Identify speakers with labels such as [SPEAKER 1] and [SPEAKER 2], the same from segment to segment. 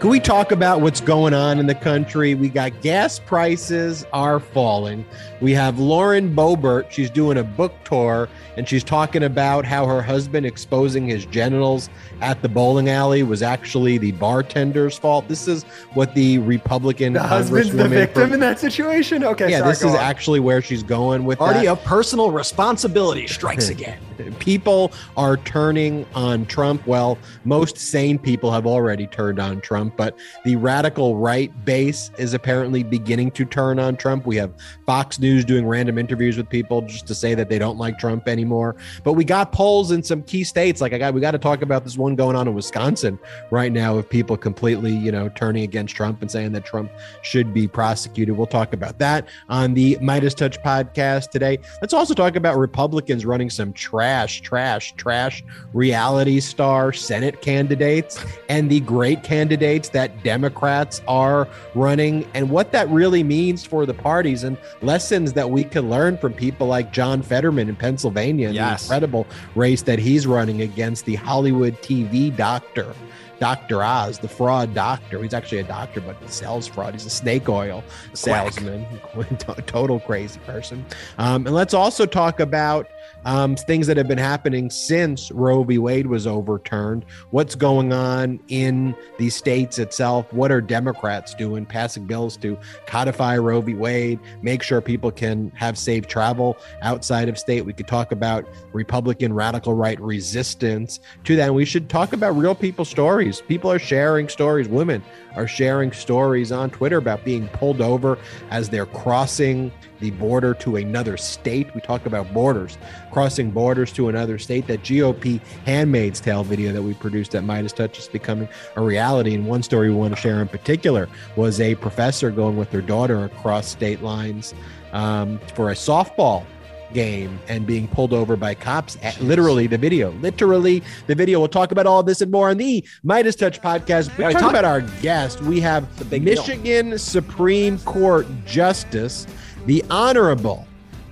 [SPEAKER 1] Can we talk about what's going on in the country? We got gas prices are falling. We have Lauren Boebert. She's doing a book tour and she's talking about how her husband exposing his genitals at the bowling alley was actually the bartender's fault. This is what the Republican
[SPEAKER 2] The husband's the
[SPEAKER 1] congresswoman
[SPEAKER 2] victim
[SPEAKER 1] for-
[SPEAKER 2] in that situation. Okay,
[SPEAKER 1] yeah,
[SPEAKER 2] sorry,
[SPEAKER 1] this is
[SPEAKER 2] on.
[SPEAKER 1] actually where she's going with
[SPEAKER 3] Party
[SPEAKER 1] that.
[SPEAKER 3] of personal responsibility strikes again.
[SPEAKER 1] People are turning on Trump. Well, most sane people have already turned on Trump, but the radical right base is apparently beginning to turn on Trump. We have Fox News doing random interviews with people just to say that they don't like Trump anymore. But we got polls in some key states. Like I got, we got to talk about this one going on in Wisconsin right now of people completely, you know, turning against Trump and saying that Trump should be prosecuted. We'll talk about that on the MeidasTouch podcast today. Let's also talk about Republicans running some trash, trash, trash trash reality star Senate candidates and the great candidates that Democrats are running and what that really means for the parties and lessons that we can learn from people like John Fetterman in Pennsylvania and
[SPEAKER 3] Yes.
[SPEAKER 1] the incredible race that he's running against the Hollywood TV doctor. Dr. Oz, the fraud doctor. He's actually a doctor, but he sells fraud. He's a snake oil salesman, total crazy person. Um, and let's also talk about um, things that have been happening since Roe v. Wade was overturned. What's going on in the states itself? What are Democrats doing? Passing bills to codify Roe v. Wade, make sure people can have safe travel outside of state. We could talk about Republican radical right resistance to that. And we should talk about real people stories. People are sharing stories. Women are sharing stories on Twitter about being pulled over as they're crossing the border to another state. We talk about borders, crossing borders to another state. That GOP Handmaid's Tale video that we produced at MeidasTouch is becoming a reality. And one story we want to share in particular was a professor going with their daughter across state lines um, for a softball game and being pulled over by cops. At, literally, the video. Literally, the video. We'll talk about all this and more on the MeidasTouch podcast. We talk about our guest. We have
[SPEAKER 3] deal.
[SPEAKER 1] Michigan Supreme Court Justice, the Honorable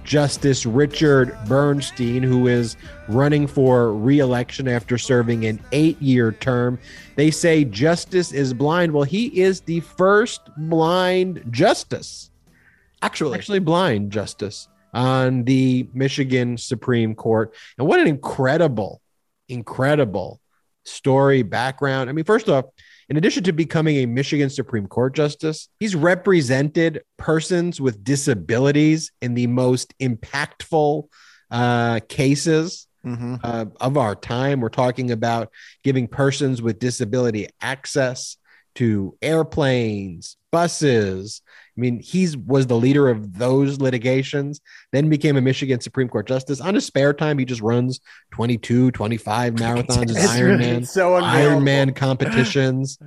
[SPEAKER 1] Justice Richard Bernstein, who is running for reelection after serving an eight year term. They say justice is blind. Well, he is the first blind justice
[SPEAKER 3] Actually,
[SPEAKER 1] actually blind justice on the Michigan Supreme Court. And what an incredible, incredible story background. I mean, first off, in addition to becoming a Michigan Supreme Court justice, he's represented persons with disabilities in the most impactful uh, cases
[SPEAKER 3] Mhm.
[SPEAKER 1] uh, of our time. We're talking about giving persons with disability access to airplanes, buses. I mean, he's was the leader of those litigations, then became a Michigan Supreme Court justice. On his spare time, he just runs 22, 25 marathons as
[SPEAKER 2] It's
[SPEAKER 1] Iron Man.
[SPEAKER 2] so unbelievable.
[SPEAKER 1] Iron Man competitions.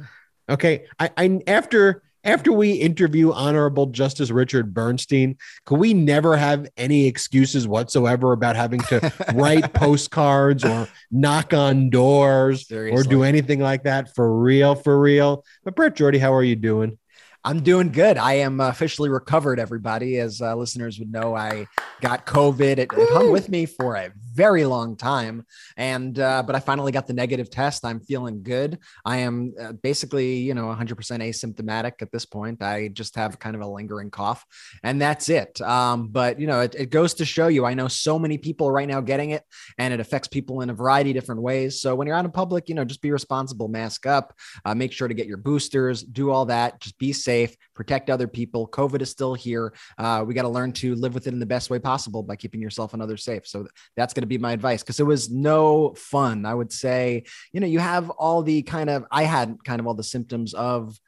[SPEAKER 1] Okay, I, I after after we interview Honorable Justice Richard Bernstein, can we never have any excuses whatsoever about having to write postcards or knock on doors or do anything like that for real? For real. But Brett Jordy, how are you doing?
[SPEAKER 3] I'm doing good. I am officially recovered, everybody. As uh, listeners would know, I got COVID. It, it, hung with me for a very long time, and uh, but I finally got the negative test. I'm feeling good. I am uh, basically, you know, 100% asymptomatic at this point. I just have kind of a lingering cough, and that's it. Um, but you know, it, it goes to show you. I know so many people right now getting it, and it affects people in a variety of different ways. So when you're out in public, you know, just be responsible, mask up, uh, make sure to get your boosters, do all that. Just be safe safe, protect other people. COVID is still here. Uh, we got to learn to live with it in the best way possible by keeping yourself and others safe. So that's going to be my advice because it was no fun. I would say, you know, you have all the kind of, I had kind of all the symptoms of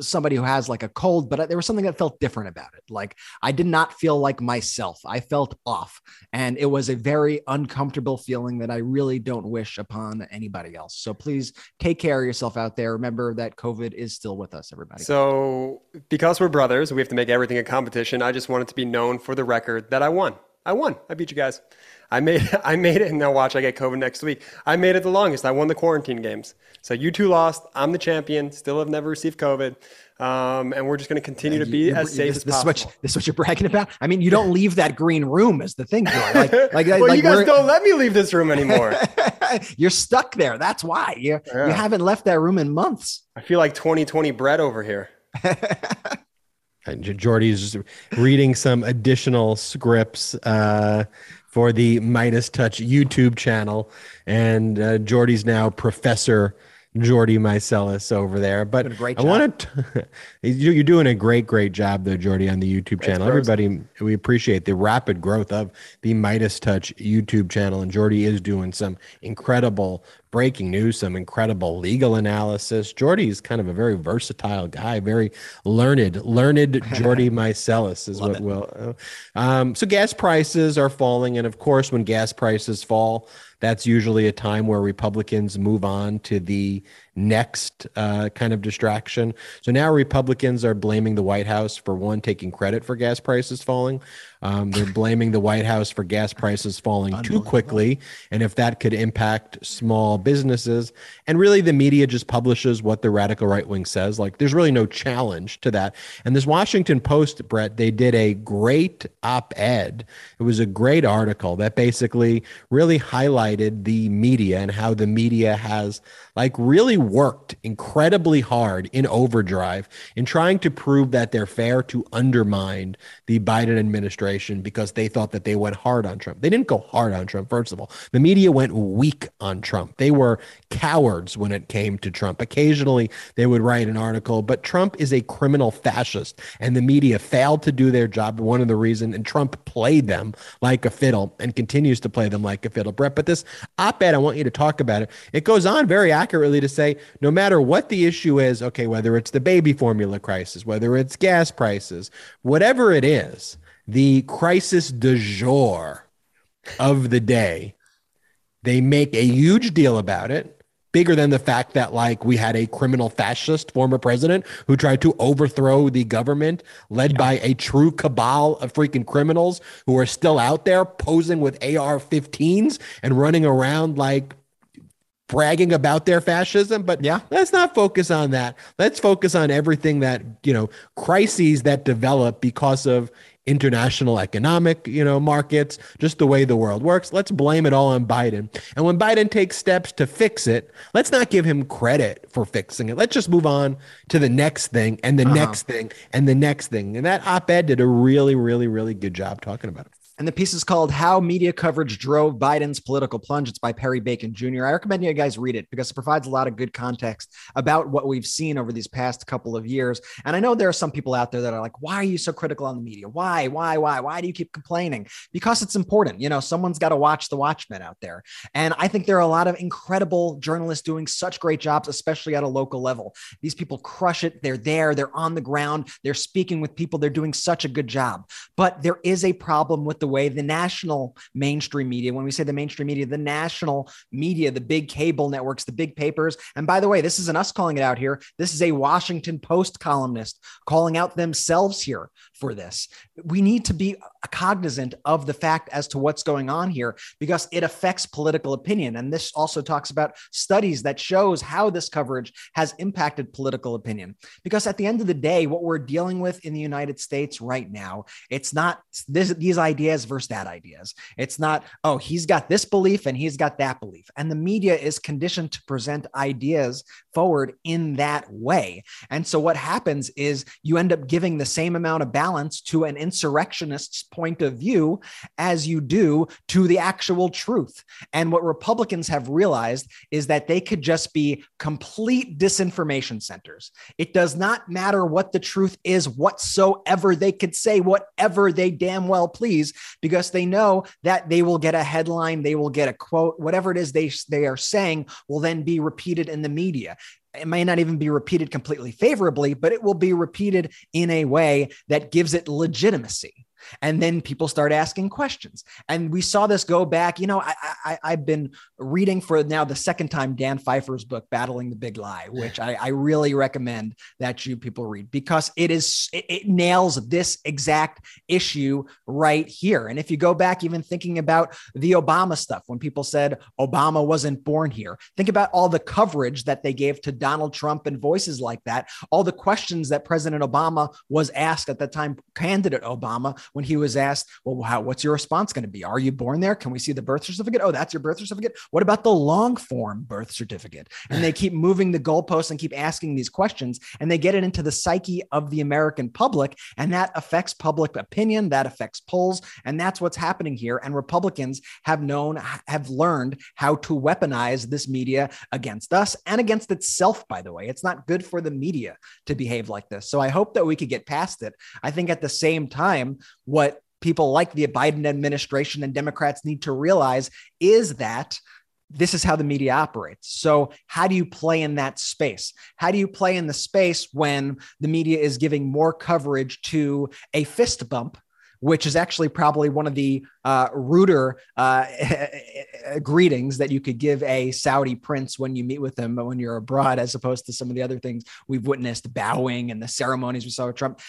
[SPEAKER 3] somebody who has like a cold, but uh, there was something that felt different about it. Like I did not feel like myself. I felt off. And it was a very uncomfortable feeling that I really don't wish upon anybody else. So please take care of yourself out there. Remember that COVID is still with us, everybody.
[SPEAKER 2] So, because we're brothers, we have to make everything a competition. I just wanted to be known for the record that I won. I won. I beat you guys. I made I made it, and now watch. I get COVID next week. I made it the longest. I won the quarantine games. So you two lost. I'm the champion. Still have never received COVID. Um, and we're just going to continue to be as safe
[SPEAKER 3] this,
[SPEAKER 2] as
[SPEAKER 3] this
[SPEAKER 2] possible.
[SPEAKER 3] Is what, this is what you're bragging about. I mean, you don't leave that green room as the thing. Joy. Like, like,
[SPEAKER 2] well,
[SPEAKER 3] like
[SPEAKER 2] you guys don't let me leave this room anymore.
[SPEAKER 3] you're stuck there. That's why you yeah. you haven't left that room in months.
[SPEAKER 2] I feel like 2020 bread over here.
[SPEAKER 1] Jordy's reading some additional scripts uh, for the MeidasTouch YouTube channel, and uh, Jordy's now Professor Jordy Meiselas over there. But I want to, you're doing a great, great job there, Jordy, on the YouTube channel. Everybody, we appreciate the rapid growth of the MeidasTouch YouTube channel. And Jordy is doing some incredible breaking news, some incredible legal analysis. Jordy is kind of a very versatile guy, very learned, learned Jordy Meiselas is what will. Uh, um, so gas prices are falling. And of course, when gas prices fall, that's usually a time where Republicans move on to the next uh, kind of distraction. So now Republicans are blaming the White House for one, taking credit for gas prices falling. Um, they're blaming the White House for gas prices falling too quickly, and if that could impact small businesses. And really, the media just publishes what the radical right wing says. Like, there's really no challenge to that. And this Washington Post, Brett, they did a great op ed. It was a great article that basically really highlighted the media and how the media has like really worked incredibly hard in overdrive in trying to prove that they're fair to undermine the Biden administration because they thought that they went hard on Trump. They didn't go hard on Trump, first of all. The media went weak on Trump. They were cowards when it came to Trump. Occasionally they would write an article, but Trump is a criminal fascist and the media failed to do their job. One of the reasons, and Trump played them like a fiddle and continues to play them like a fiddle. Brett, but this op-ed, I want you to talk about it. It goes on very accurately to say no matter what the issue is, okay, whether it's the baby formula crisis, whether it's gas prices, whatever it is, the crisis du jour of the day, they make a huge deal about it bigger than the fact that like we had a criminal fascist former president who tried to overthrow the government led yeah. by a true cabal of freaking criminals who are still out there posing with AR-15s and running around like bragging about their fascism. But yeah. let's not focus on that. Let's focus on everything that you know crises that develop because of international economic you know markets just the way the world works. Let's blame it all on biden. And when biden takes steps to fix it let's not give him credit for fixing it. Let's just move on to the next thing and the uh-huh. next thing and the next thing. And that op-ed did a really really really good job talking about it
[SPEAKER 3] and the piece is called How Media Coverage Drove Biden's Political Plunge. It's by Perry Bacon Jr. I recommend you guys read it because it provides a lot of good context about what we've seen over these past couple of years. And I know there are some people out there that are like, why are you so critical on the media? Why, why, why, why do you keep complaining? Because it's important. You know, someone's got to watch the Watchmen out there. And I think there are a lot of incredible journalists doing such great jobs, especially at a local level. These people crush it. They're there, they're on the ground, they're speaking with people, they're doing such a good job. But there is a problem with the the way, the national mainstream media, when we say the mainstream media, the national media, the big cable networks, the big papers. And by the way, this isn't us calling it out here. This is a Washington Post columnist calling out themselves here for this. We need to be cognizant of the fact as to what's going on here because it affects political opinion. And this also talks about studies that shows how this coverage has impacted political opinion. Because at the end of the day, what we're dealing with in the United States right now, it's not this, these ideas versus that ideas. It's not, oh, he's got this belief and he's got that belief. And the media is conditioned to present ideas forward in that way. And so what happens is you end up giving the same amount of balance to an insurrectionist's point of view as you do to the actual truth. And what Republicans have realized is that they could just be complete disinformation centers. It does not matter what the truth is whatsoever. They could say whatever they damn well please because they know that they will get a headline, they will get a quote, whatever it is they, they are saying will then be repeated in the media it may not even be repeated completely favorably, but it will be repeated in a way that gives it legitimacy. And then people start asking questions. And we saw this go back. You know, I, I, I've been reading for now the second time Dan Pfeiffer's book, Battling the Big Lie, which I, I really recommend that you people read because it is, it, it nails this exact issue right here. And if you go back, even thinking about the Obama stuff, when people said Obama wasn't born here, think about all the coverage that they gave to Donald Trump and voices like that, all the questions that President Obama was asked at the time, candidate Obama when he was asked, well, how, what's your response going to be? Are you born there? Can we see the birth certificate? Oh, that's your birth certificate. What about the long form birth certificate? And they keep moving the goalposts and keep asking these questions and they get it into the psyche of the American public. And that affects public opinion, that affects polls. And that's what's happening here. And Republicans have known, have learned how to weaponize this media against us and against itself, by the way. It's not good for the media to behave like this. So I hope that we could get past it. I think at the same time, what people like the Biden administration and Democrats need to realize is that this is how the media operates. So, how do you play in that space? How do you play in the space when the media is giving more coverage to a fist bump which is actually probably one of the uh, ruder uh, greetings that you could give a Saudi prince when you meet with him but when you're abroad, as opposed to some of the other things we've witnessed, bowing and the ceremonies we saw with Trump.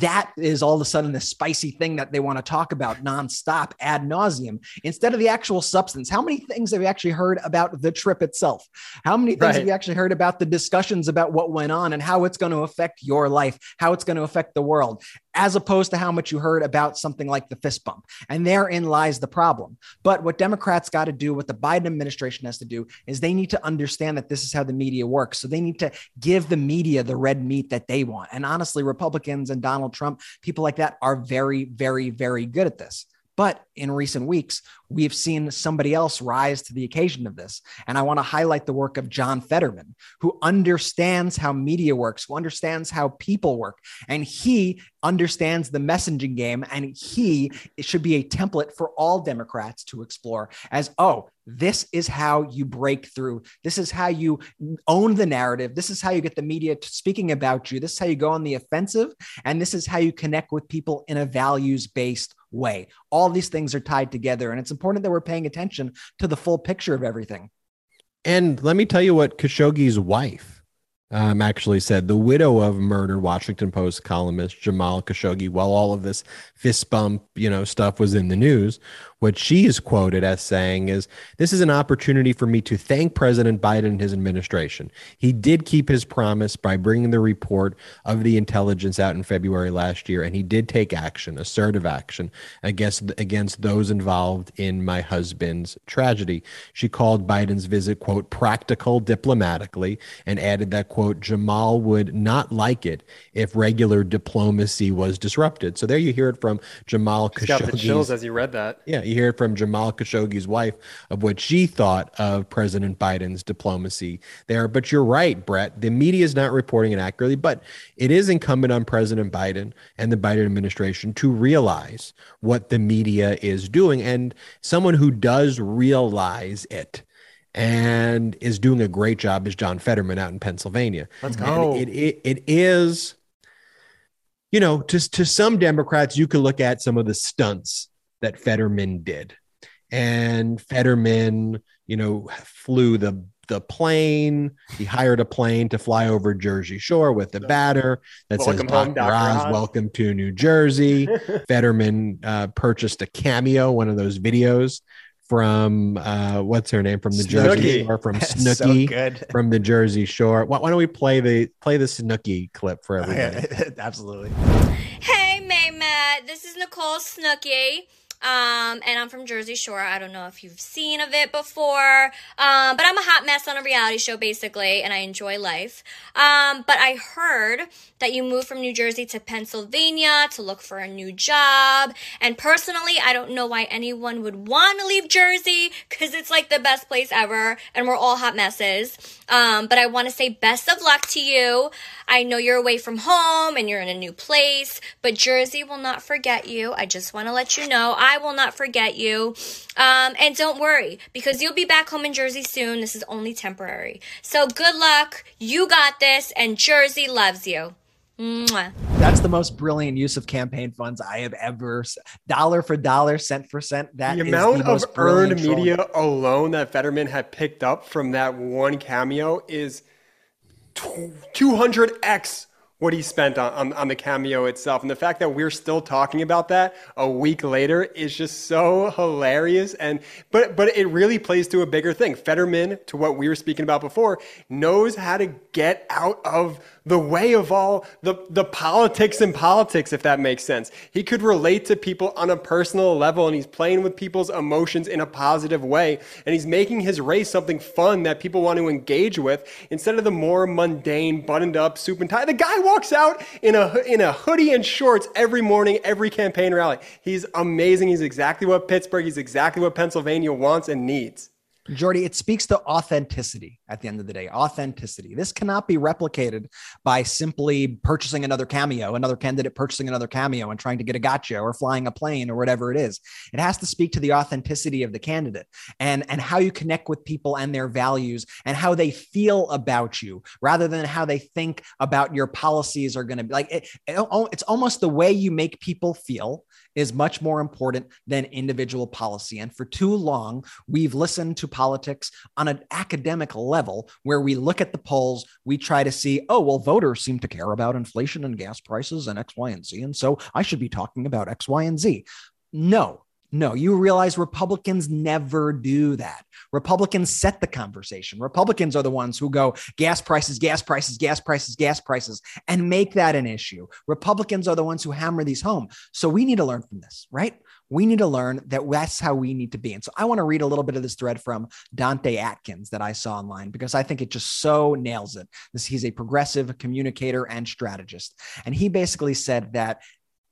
[SPEAKER 3] That is all of a sudden the spicy thing that they want to talk about nonstop ad nauseum instead of the actual substance. How many things have you actually heard about the trip itself? How many things right. have you actually heard about the discussions about what went on and how it's going to affect your life, how it's going to affect the world? as opposed to how much you heard about something like the fist bump. And therein lies the problem. But what Democrats got to do, what the Biden administration has to do, is they need to understand that this is how the media works. So they need to give the media the red meat that they want. And honestly, Republicans and Donald Trump, people like that are very, very, very good at this. But in recent weeks, we've seen somebody else rise to the occasion of this. And I want to highlight the work of John Fetterman, who understands how media works, who understands how people work. And he understands the messaging game. And he should be a template for all Democrats to explore as, oh, this is how you break through. This is how you own the narrative. This is how you get the media speaking about you. This is how you go on the offensive. And this is how you connect with people in a values based way. All these things are tied together. And it's important that we're paying attention to the full picture of everything.
[SPEAKER 1] And let me tell you what Khashoggi's wife um, actually said the widow of murdered Washington Post columnist Jamal Khashoggi, while all of this fist bump, you know, stuff was in the news, what she is quoted as saying is, This is an opportunity for me to thank President Biden and his administration. He did keep his promise by bringing the report of the intelligence out in February last year, and he did take action, assertive action, against, against those involved in my husband's tragedy. She called Biden's visit, quote, practical diplomatically, and added that, quote, Jamal would not like it if regular diplomacy was disrupted. So there you hear it from Jamal Khashoggi. Got the
[SPEAKER 2] chills as you read that.
[SPEAKER 1] Yeah, you hear from Jamal Khashoggi's wife of what she thought of President Biden's diplomacy there. But you're right, Brett. The media is not reporting it accurately, but it is incumbent on President Biden and the Biden administration to realize what the media is doing. And someone who does realize it and is doing a great job is John Fetterman out in Pennsylvania.
[SPEAKER 2] Let's go.
[SPEAKER 1] It, it, it is, you know, to, to some Democrats, you can look at some of the stunts that Fetterman did. And Fetterman, you know, flew the the plane. He hired a plane to fly over Jersey Shore with the batter that
[SPEAKER 2] Welcome
[SPEAKER 1] says
[SPEAKER 2] home,
[SPEAKER 1] Dr.
[SPEAKER 2] Dr.
[SPEAKER 1] Oz,
[SPEAKER 2] Oz."
[SPEAKER 1] welcome to New Jersey. Fetterman uh, purchased a cameo, one of those videos from uh, what's her name from the Jersey Shore, from
[SPEAKER 3] so good.
[SPEAKER 1] from the Jersey Shore. Why, why don't we play the play the Snooki clip for everybody?
[SPEAKER 3] Absolutely.
[SPEAKER 4] Hey, Mehmet. This is Nicole Snooki. Um, and I'm from Jersey Shore. I don't know if you've seen of it before. Um, but I'm a hot mess on a reality show, basically, and I enjoy life. Um, but I heard that you moved from New Jersey to Pennsylvania to look for a new job. And personally, I don't know why anyone would want to leave Jersey because it's like the best place ever, and we're all hot messes. Um, but I want to say best of luck to you. I know you're away from home and you're in a new place, but Jersey will not forget you. I just want to let you know will not forget you. Um, and don't worry because you'll be back home in Jersey soon. This is only temporary. So good luck. You got this, and Jersey loves you. Mwah.
[SPEAKER 3] That's the most brilliant use of campaign funds I have ever dollar for dollar, cent for cent. That
[SPEAKER 2] the
[SPEAKER 3] is
[SPEAKER 2] amount
[SPEAKER 3] the most
[SPEAKER 2] of earned
[SPEAKER 3] trolling.
[SPEAKER 2] media alone that Fetterman had picked up from that one cameo is 200x what he spent on, on, on the cameo itself. And the fact that we're still talking about that a week later is just so hilarious. And but but it really plays to a bigger thing. Fetterman, to what we were speaking about before, knows how to get out of the way of all the, the politics and politics, if that makes sense. He could relate to people on a personal level and he's playing with people's emotions in a positive way. And he's making his race something fun that people want to engage with instead of the more mundane, buttoned up suit and tie. The guy walks out in a, in a hoodie and shorts every morning, every campaign rally. He's amazing. He's exactly what Pittsburgh, he's exactly what Pennsylvania wants and needs.
[SPEAKER 3] Jordy, it speaks to authenticity at the end of the day. Authenticity. This cannot be replicated by simply purchasing another cameo, another candidate purchasing another cameo and trying to get a gotcha or flying a plane or whatever it is. It has to speak to the authenticity of the candidate and, and how you connect with people and their values and how they feel about you rather than how they think about your policies are going to be like it, it- oh, it's almost the way you make people feel is much more important than individual policy. And for too long, we've listened to politics on an academic level where we look at the polls, we try to see, oh, well, voters seem to care about inflation and gas prices and X, Y, and Z. And so I should be talking about X, Y, and Z. No, no, you realize Republicans never do that. Republicans set the conversation. Republicans are the ones who go gas prices, gas prices, gas prices, gas prices, and make that an issue. Republicans are the ones who hammer these home. So we need to learn from this, right? We need to learn that that's how we need to be. And so I want to read a little bit of this thread from Dante Atkins that I saw online because I think it just so nails it. This he's a progressive communicator and strategist. And he basically said that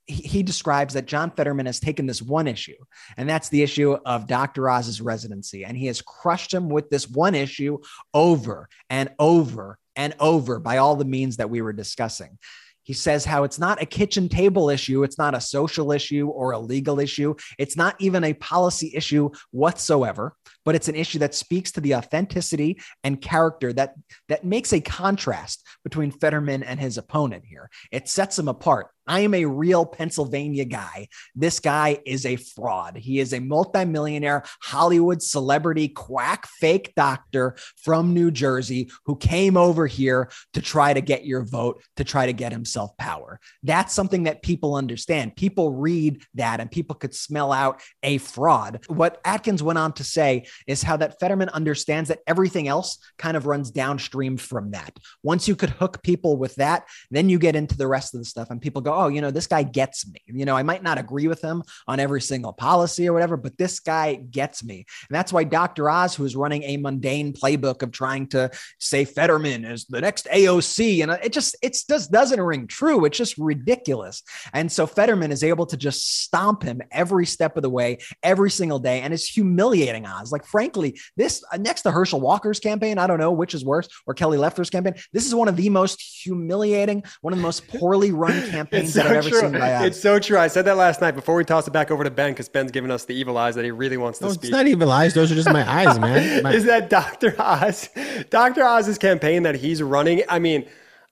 [SPEAKER 3] he, describes that John Fetterman has taken this one issue, and that's the issue of Dr. Oz's residency. And he has crushed him with this one issue over and over and over by all the means that we were discussing. He says how it's not a kitchen table issue, it's not a social issue or a legal issue, it's not even a policy issue whatsoever, but it's an issue that speaks to the authenticity and character that that makes a contrast between Fetterman and his opponent here. It sets him apart. I am a real Pennsylvania guy. This guy is a fraud. He is a multimillionaire Hollywood celebrity quack fake doctor from New Jersey who came over here to try to get your vote, to try to get himself power. That's something that people understand. People read that and people could smell out a fraud. What Atkins went on to say is how that Fetterman understands that everything else kind of runs downstream from that. Once you could hook people with that, then you get into the rest of the stuff and people go, oh, you know, this guy gets me. You know, I might not agree with him on every single policy or whatever, but this guy gets me. And that's why Dr. Oz, who is running a mundane playbook of trying to say Fetterman is the next AOC, and it just, it just doesn't ring true. It's just ridiculous. And so Fetterman is able to just stomp him every step of the way, every single day, and is humiliating Oz. Like, frankly, this uh, next to Herschel Walker's campaign, I don't know which is worse, or Kelly Loeffler's campaign, this is one of the most humiliating, one of the most poorly run campaigns
[SPEAKER 2] It's
[SPEAKER 3] that I've ever
[SPEAKER 2] true.
[SPEAKER 3] seen by Oz.
[SPEAKER 2] It's so true. I said that last night before we toss it back over to Ben because Ben's giving us the evil eyes that he really wants to
[SPEAKER 1] No,
[SPEAKER 2] speak.
[SPEAKER 1] it's not even lies. Those are just my eyes, man. My-
[SPEAKER 2] is that Dr. Oz, Dr. Oz's campaign that he's running? I mean,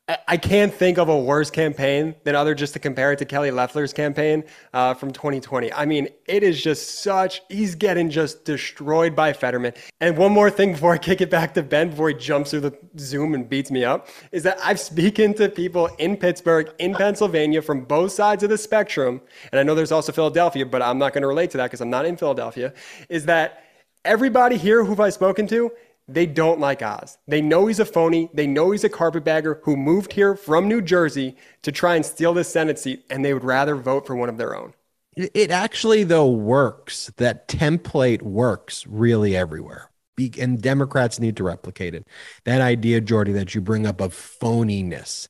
[SPEAKER 2] I can't think of a worse campaign than other just to compare it to Kelly Loeffler's campaign uh, from 2020. I mean, it is just such, he's getting just destroyed by Fetterman. And one more thing before I kick it back to Ben, before he jumps through the Zoom and beats me up, is that I've spoken to people in Pittsburgh, in Pennsylvania, from both sides of the spectrum. And I know there's also Philadelphia, but I'm not going to relate to that because I'm not in Philadelphia. Is that everybody here who I've spoken to they don't like Oz. They know he's a phony. They know he's a carpetbagger who moved here from New Jersey to try and steal the Senate seat, and they would rather vote for one of their own.
[SPEAKER 1] It actually, though, works. That template works really everywhere. And Democrats need to replicate it. That idea, Jordy, that you bring up of phoniness,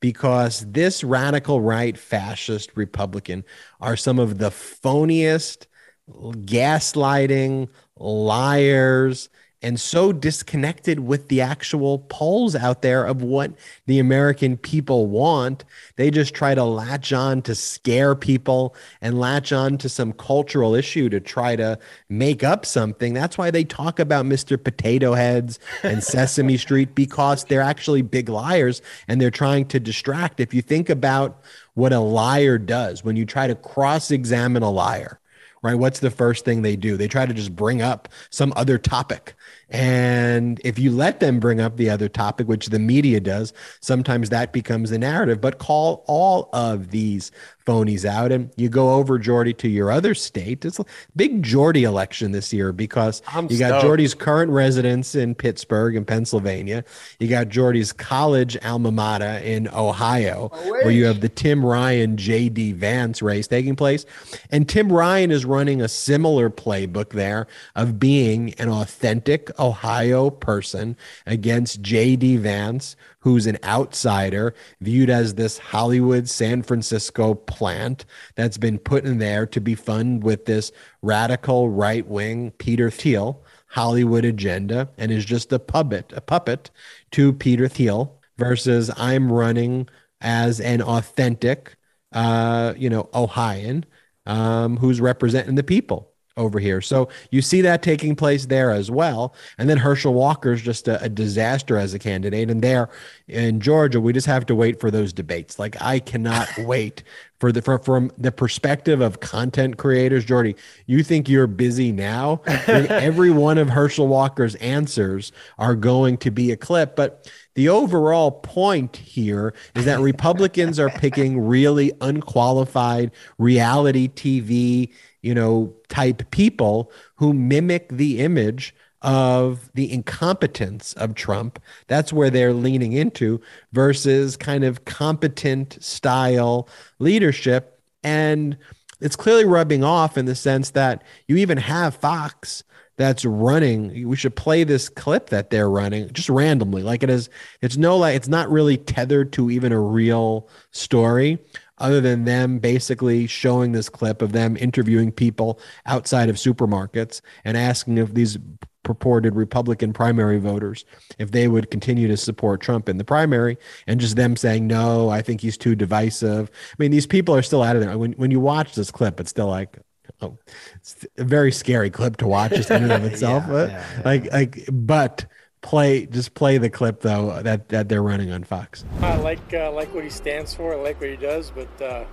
[SPEAKER 1] because this radical right fascist Republican are some of the phoniest, gaslighting, liars, and so disconnected with the actual polls out there of what the American people want. They just try to latch on to scare people and latch on to some cultural issue to try to make up something. That's why they talk about Mr. Potato Heads and Sesame Street because they're actually big liars and they're trying to distract. If you think about what a liar does when you try to cross examine a liar, right? What's the first thing they do? They try to just bring up some other topic and if you let them bring up the other topic, which the media does, sometimes that becomes the narrative. But call all of these phonies out and you go over Jordy to your other state. It's a big Jordy election this year because I'm you got stoked. Jordy's current residence in Pittsburgh in Pennsylvania. You got Jordy's college alma mater in Ohio, where you have the Tim Ryan JD Vance race taking place. And Tim Ryan is running a similar playbook there of being an authentic Ohio person against JD Vance, who's an outsider, viewed as this Hollywood, San Francisco plant that's been put in there to be funded with this radical right wing Peter Thiel Hollywood agenda and is just a puppet, a puppet to Peter Thiel versus I'm running as an authentic, uh, you know, Ohioan um, who's representing the people over here. So you see that taking place there as well. And then Herschel Walker is just a, a, disaster as a candidate. And there in Georgia, we just have to wait for those debates. Like I cannot wait for the for, from the perspective of content creators. Jordy, you think you're busy now? Every one of Herschel Walker's answers are going to be a clip, but the overall point here is that Republicans are picking really unqualified reality TV you know, type people who mimic the image of the incompetence of Trump. That's where they're leaning into versus kind of competent style leadership. And it's clearly rubbing off in the sense that you even have Fox that's running. We should play this clip that they're running just randomly. Like it is, it's no like it's not really tethered to even a real story other than them basically showing this clip of them interviewing people outside of supermarkets and asking if these purported Republican primary voters if they would continue to support Trump in the primary and just them saying no, I think he's too divisive. I mean, these people are still out of there. When when you watch this clip, it's still like oh, it's a very scary clip to watch just in and of itself. yeah, yeah, yeah. Like like but play just play the clip though that that they're running on Fox.
[SPEAKER 5] I like uh, like what he stands for. I like what he does, but uh,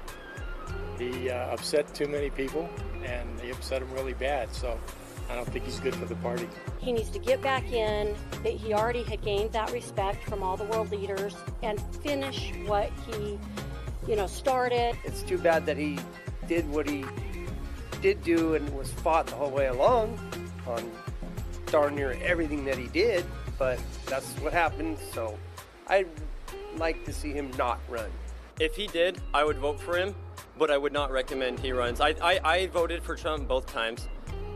[SPEAKER 5] he uh, upset too many people, and he upset them really bad. So I don't think he's good for the party.
[SPEAKER 6] He needs to get back in. That he already had gained that respect from all the world leaders and finish what he, you know, started.
[SPEAKER 7] It's too bad that he did what he did do and was fought the whole way along on darn near everything that he did but that's what happened. So I'd like to see him not run.
[SPEAKER 8] If he did, I would vote for him, but I would not recommend he runs. I, I, I voted for Trump both times,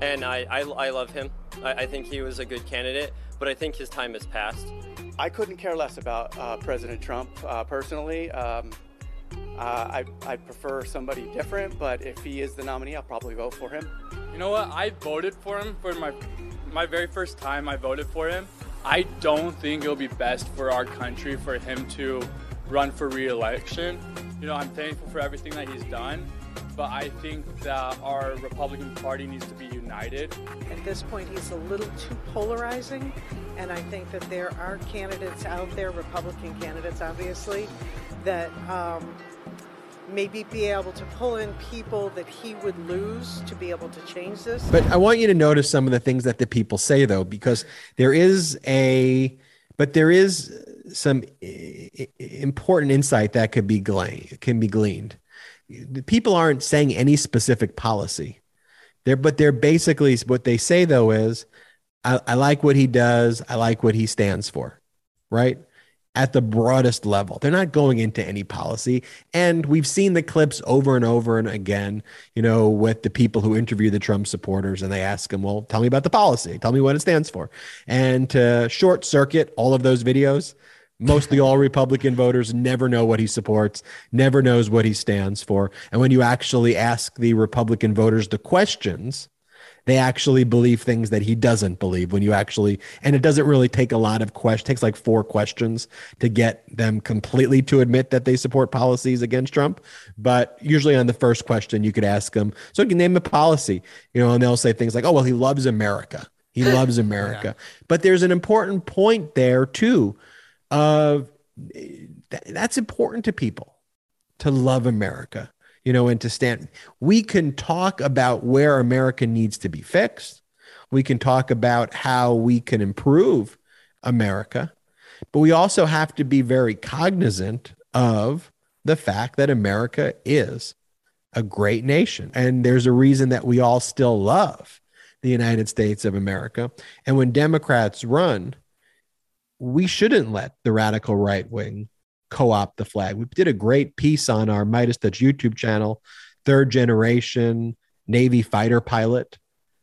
[SPEAKER 8] and I, I, I love him. I, I, think he was a good candidate, but I think his time has passed.
[SPEAKER 9] I couldn't care less about uh, President Trump uh, personally. Um, uh, I, I prefer somebody different, but if he is the nominee, I'll probably vote for him.
[SPEAKER 10] You know what? I voted for him for my my very first time. I voted for him, I don't think it'll be best for our country for him to run for re-election. You know, I'm thankful for everything that he's done, but I think that our Republican Party needs to be united.
[SPEAKER 11] At this point, he's a little too polarizing, and I think that there are candidates out there, Republican candidates, obviously, that um, maybe be able to pull in people that he would lose to be able to change this.
[SPEAKER 1] But I want you to notice some of the things that the people say, though, because there is a, but there is some important insight that could be gleaned. Can be gleaned. The people aren't saying any specific policy. They're, but they're basically what they say though is, I, I like what he does. I like what he stands for, right? At the broadest level. They're not going into any policy. And we've seen the clips over and over and again, you know, with the people who interview the Trump supporters and they ask them, well, tell me about the policy. Tell me what it stands for. And to short circuit all of those videos, mostly all Republican voters never know what he supports, never knows what he stands for. And when you actually ask the Republican voters the questions, they actually believe things that he doesn't believe when you actually and it doesn't really take a lot of questions takes like four questions to get them completely to admit that they support policies against trump. But usually on the first question you could ask them so you can name a policy you know and they'll say things like oh well he loves america. He loves america. Yeah. but there's an important point there too of eh, that's important to people to love america you know, and to stand. We can talk about where America needs to be fixed. We can talk about how we can improve America, but we also have to be very cognizant of the fact that America is a great nation. And there's a reason that we all still love the United States of America. And when Democrats run, we shouldn't let the radical right wing co-opt the flag. We did a great piece on our MeidasTouch YouTube channel, third generation Navy fighter pilot,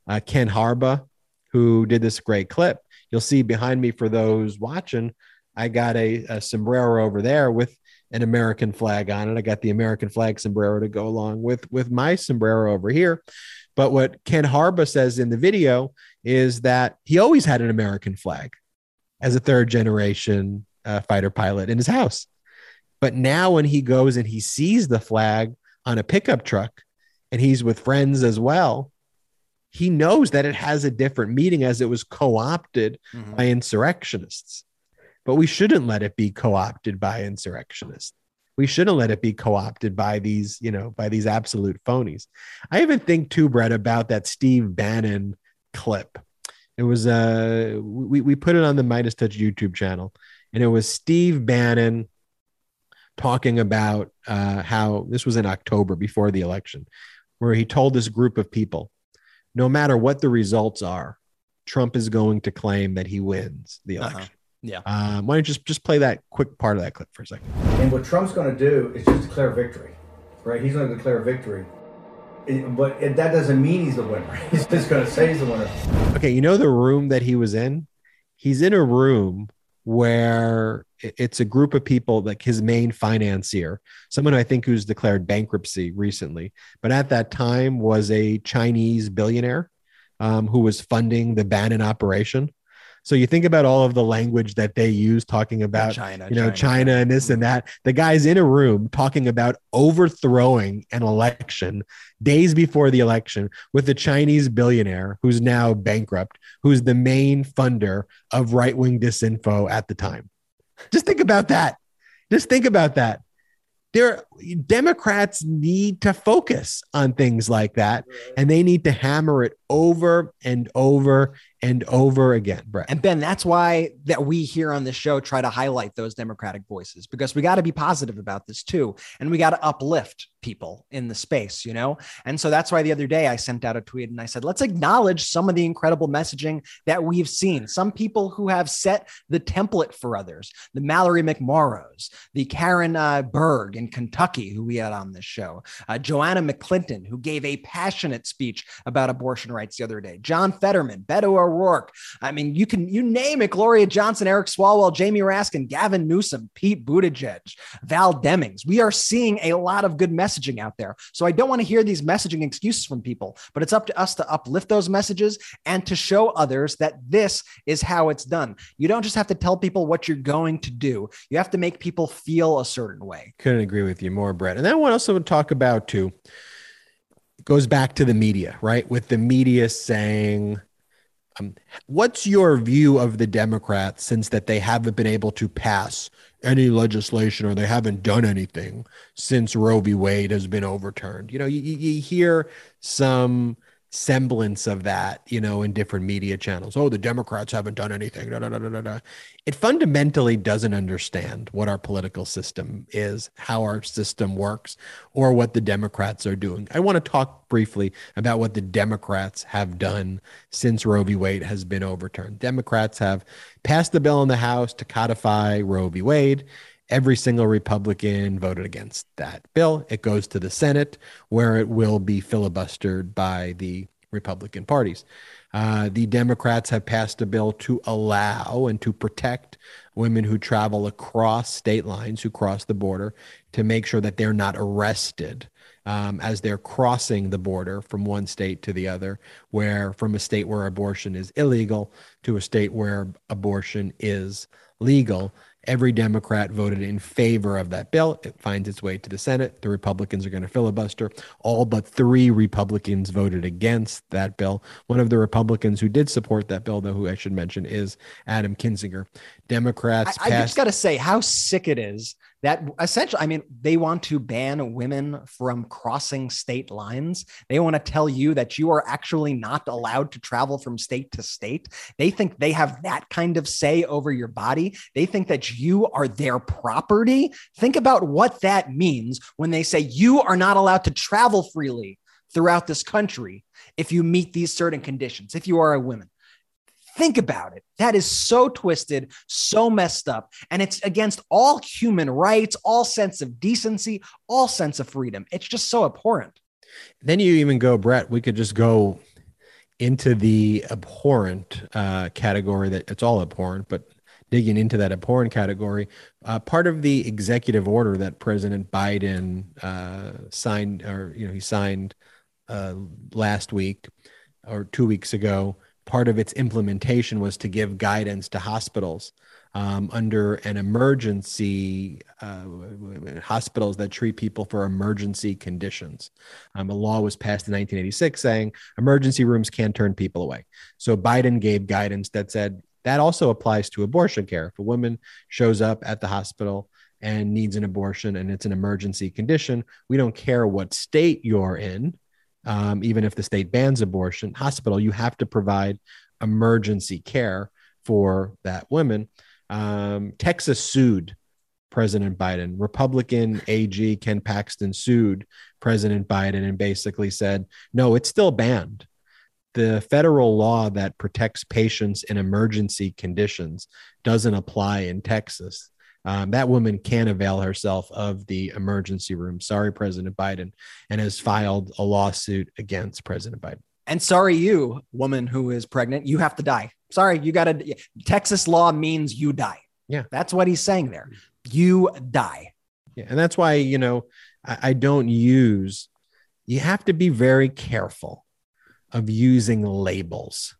[SPEAKER 1] uh, Ken Harbaugh, who did this great clip. You'll see behind me for those watching, I got a, a sombrero over there with an American flag on it. I got the American flag sombrero to go along with with my sombrero over here. But what Ken Harbaugh says in the video is that he always had an American flag as a third generation uh, fighter pilot in his house. But now when he goes and he sees the flag on a pickup truck and he's with friends as well, he knows that it has a different meaning as it was co opted mm-hmm. by insurrectionists. But we shouldn't let it be co opted by insurrectionists. We shouldn't let it be co opted by these, you know, by these absolute phonies. I even think too, Brett, about that Steve Bannon clip. It was uh we, we put it on the MeidasTouch YouTube channel, and it was Steve Bannon talking about uh, how this was in October before the election, where he told this group of people, no matter what the results are, Trump is going to claim that he wins the uh-huh. election.
[SPEAKER 3] Uh-huh. Yeah.
[SPEAKER 1] Um, why don't you just just play that quick part of that clip for a second?
[SPEAKER 12] And what Trump's going to do is just declare victory, right? He's going to declare victory. It, but it, that doesn't mean he's the winner. He's just going to say he's the winner.
[SPEAKER 1] Okay, you know the room that he was in? He's in a room where it's a group of people like his main financier someone i think who's declared bankruptcy recently but at that time was a chinese billionaire um, who was funding the bannon operation so you think about all of the language that they use talking about China, you know, China, China and this and that. The guy's in a room talking about overthrowing an election days before the election with a Chinese billionaire who's now bankrupt, who's the main funder of right wing disinfo at the time. Just think about that. Just think about that there democrats need to focus on things like that and they need to hammer it over and over and over again, Brett.
[SPEAKER 3] And Ben, that's why that we here on the show try to highlight those democratic voices because we got to be positive about this too, and we got to uplift people in the space, you know? And so that's why the other day I sent out a tweet and I said, let's acknowledge some of the incredible messaging that we've seen. Some people who have set the template for others, the Mallory McMorrows, the Karen uh, Berg in Kentucky, who we had on this show, uh, Joanna McClinton, who gave a passionate speech about abortion rights the other day, John Fetterman, Beto O'Rourke. I mean, you can, you name it, Gloria Johnson, Eric Swalwell, Jamie Raskin, Gavin Newsom, Pete Buttigieg, Val Demings. We are seeing a lot of good messaging messaging out there. So I don't want to hear these messaging excuses from people, but it's up to us to uplift those messages and to show others that this is how it's done. You don't just have to tell people what you're going to do. You have to make people feel a certain way.
[SPEAKER 1] Couldn't agree with you more, Brett. And then what else I would talk about too goes back to the media, right? With the media saying, um, what's your view of the Democrats since that they haven't been able to pass any legislation or they haven't done anything since Roe v. Wade has been overturned? You know, you, you hear some semblance of that, you know, in different media channels. Oh, the Democrats haven't done anything. Da, da, da. It fundamentally doesn't understand what our political system is, how our system works, or what the Democrats are doing. I want to talk briefly about what the Democrats have done since Roe v. Wade has been overturned. Democrats have passed the bill in the House to codify Roe v. Wade. Every single Republican voted against that bill. It goes to the Senate, where it will be filibustered by the Republican parties. Uh, the Democrats have passed a bill to allow and to protect women who travel across state lines, who cross the border, to make sure that they're not arrested um, as they're crossing the border from one state to the other, where from a state where abortion is illegal to a state where abortion is legal. Every Democrat voted in favor of that bill. It finds its way to the Senate. The Republicans are going to filibuster. All but three Republicans voted against that bill. One of the Republicans who did support that bill, though, who I should mention, is Adam Kinzinger. Democrats.
[SPEAKER 3] I, I just got to say how sick it is that essentially, I mean, they want to ban women from crossing state lines. They want to tell you that you are actually not allowed to travel from state to state. They think they have that kind of say over your body. They think that you are their property. Think about what that means when they say you are not allowed to travel freely throughout this country if you meet these certain conditions, if you are a woman. Think about it. That is so twisted, so messed up. And it's against all human rights, all sense of decency, all sense of freedom. It's just so abhorrent.
[SPEAKER 1] Then you even go, Brett, we could just go into the abhorrent uh, category that it's all abhorrent, but digging into that abhorrent category, uh, part of the executive order that President Biden uh, signed, or, you know, he signed uh, last week or two weeks ago part of its implementation was to give guidance to hospitals um, under an emergency uh, hospitals that treat people for emergency conditions. Um, a law was passed in 1986 saying emergency rooms can't turn people away. So Biden gave guidance that said that also applies to abortion care. If a woman shows up at the hospital and needs an abortion and it's an emergency condition, we don't care what state you're in um, even if the state bans abortion, hospital, you have to provide emergency care for that woman. Um, Texas sued President Biden. Republican AG Ken Paxton sued President Biden and basically said, no, it's still banned. The federal law that protects patients in emergency conditions doesn't apply in Texas um, that woman can avail herself of the emergency room. Sorry, President Biden, and has filed a lawsuit against President Biden.
[SPEAKER 3] And sorry, you woman who is pregnant, you have to die. Sorry, you got to. Texas law means you die.
[SPEAKER 1] Yeah,
[SPEAKER 3] that's what he's saying there. You die.
[SPEAKER 1] Yeah, and that's why you know I, I don't use. You have to be very careful of using labels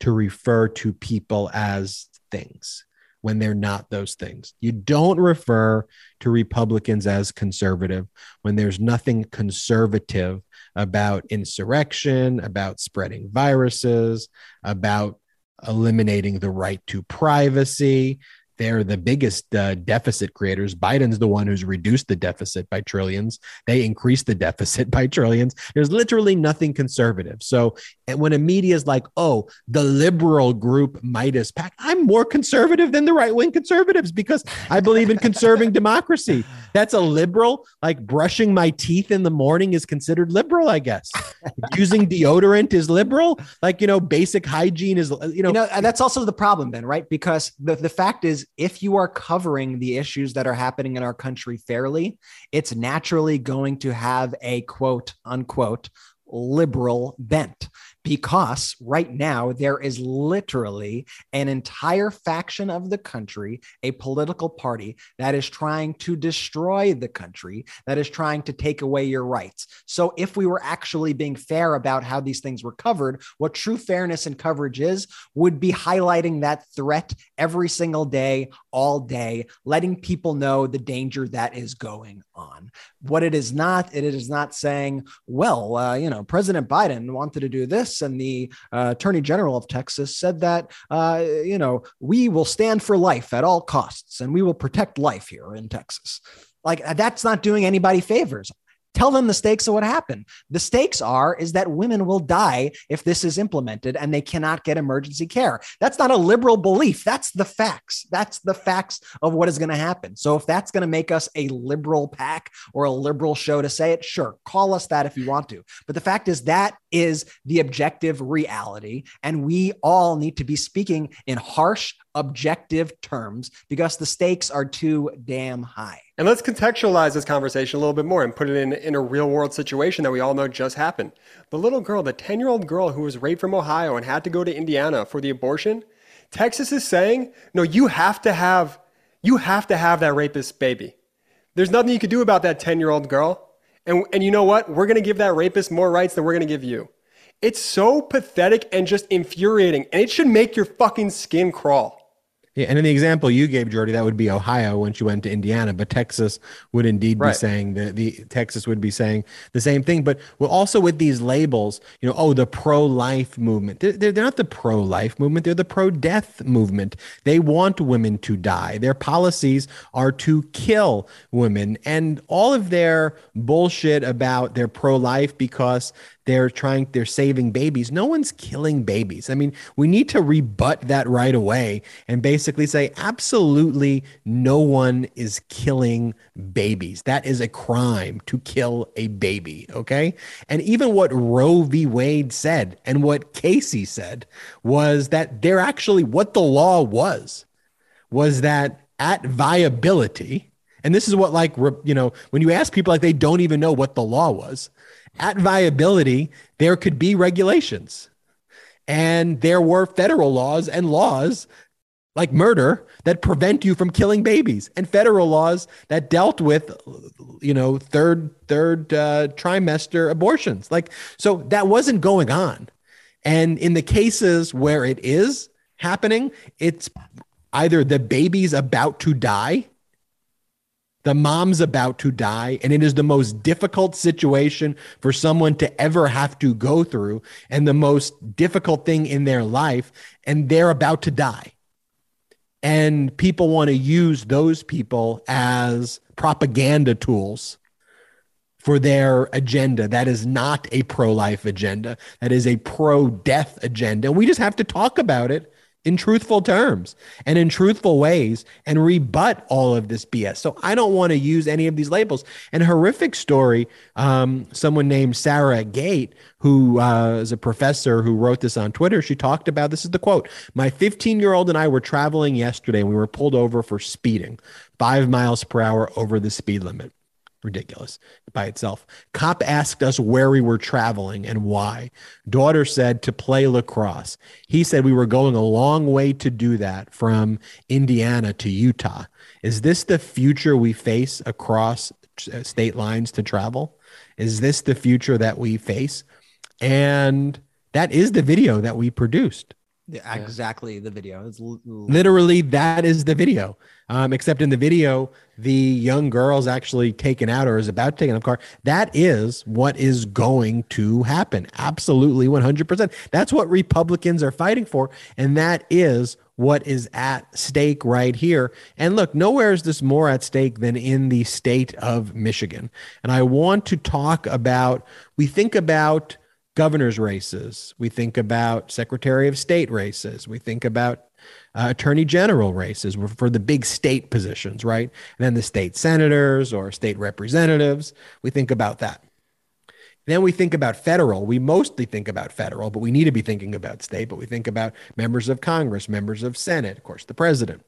[SPEAKER 1] to refer to people as things when they're not those things. You don't refer to Republicans as conservative when there's nothing conservative about insurrection, about spreading viruses, about eliminating the right to privacy, they're the biggest uh, deficit creators. Biden's the one who's reduced the deficit by trillions. They increased the deficit by trillions. There's literally nothing conservative. So when a media is like, oh, the liberal group Meidas Pack, I'm more conservative than the right wing conservatives because I believe in conserving democracy. That's a liberal. Like brushing my teeth in the morning is considered liberal, I guess. Using deodorant is liberal. Like, you know, basic hygiene is, you know. You know
[SPEAKER 3] that's also the problem, then, right? Because the, the fact is, if you are covering the issues that are happening in our country fairly, it's naturally going to have a quote unquote liberal bent because right now there is literally an entire faction of the country, a political party that is trying to destroy the country, that is trying to take away your rights. So, if we were actually being fair about how these things were covered, what true fairness and coverage is would be highlighting that threat every single day all day, letting people know the danger that is going on. What it is not, it is not saying, well, uh, you know, President Biden wanted to do this, and the uh, Attorney General of Texas said that, uh, you know, we will stand for life at all costs and we will protect life here in Texas. Like that's not doing anybody favors. Tell them the stakes of what happened. The stakes are is that women will die if this is implemented and they cannot get emergency care. That's not a liberal belief. That's the facts. That's the facts of what is going to happen. So if that's going to make us a liberal pack or a liberal show to say it, sure, call us that if you want to. But the fact is that is the objective reality and we all need to be speaking in harsh objective terms because the stakes are too damn high.
[SPEAKER 2] And let's contextualize this conversation a little bit more and put it in, in a real world situation that we all know just happened. The little girl, the 10 year old girl who was raped from Ohio and had to go to Indiana for the abortion, Texas is saying, no, you have to have, you have to have that rapist baby. There's nothing you could do about that 10 year old girl. And, and you know what? We're going to give that rapist more rights than we're going to give you. It's so pathetic and just infuriating. And it should make your fucking skin crawl.
[SPEAKER 1] Yeah, and in the example you gave, Jordy, that would be Ohio when she went to Indiana, but Texas would indeed right. be saying that the Texas would be saying the same thing. But well, also with these labels, you know, oh, the pro-life movement. They're, they're not the pro-life movement; they're the pro-death movement. They want women to die. Their policies are to kill women, and all of their bullshit about their pro-life because they're trying they're saving babies. No one's killing babies. I mean we need to rebut that right away and basically say absolutely no one is killing babies. That is a crime to kill a baby okay? And even what roe v. Wade said and what casey said was that they're actually what the law was was that at viability and this is what like you know when you ask people like they don't even know what the law was at viability, there could be regulations. And there were federal laws and laws like murder that prevent you from killing babies and federal laws that dealt with you know third third uh, trimester abortions like so that wasn't going on and in the cases where it is happening it's either the baby's about to die the mom's about to die, and it is the most difficult situation for someone to ever have to go through, and the most difficult thing in their life, and they're about to die. And people want to use those people as propaganda tools for their agenda. That is not a pro life agenda, that is a pro death agenda. And we just have to talk about it in truthful terms and in truthful ways and rebut all of this BS. So I don't want to use any of these labels. And horrific story, um, someone named Sarah Gate, who uh, is a professor who wrote this on Twitter, she talked about this is the quote My 15 year old and I were traveling yesterday and we were pulled over for speeding five miles per hour over the speed limit ridiculous by itself. Cop asked us where we were traveling and why. Daughter said to play lacrosse. He said we were going a long way to do that from Indiana to Utah. Is this the future we face across uh, state lines to travel? Is this the future that we face? And that is the video that we produced.
[SPEAKER 3] Yeah, exactly the video. It's l-
[SPEAKER 1] literally that is the video. Um, except in the video, the young girl is actually taken out or is about to take out of car. That is what is going to happen. Absolutely, one hundred percent. That's what Republicans are fighting for, and that is what is at stake right here. And look, nowhere is this more at stake than in the state of Michigan. And I want to talk about. We think about governor's races. We think about Secretary of State races. We think about uh, attorney general races for the big state positions, right? And then the state senators or state representatives. We think about that. Then we think about federal. We mostly think about federal, but we need to be thinking about state. But we think about members of Congress, members of Senate, of course, the president.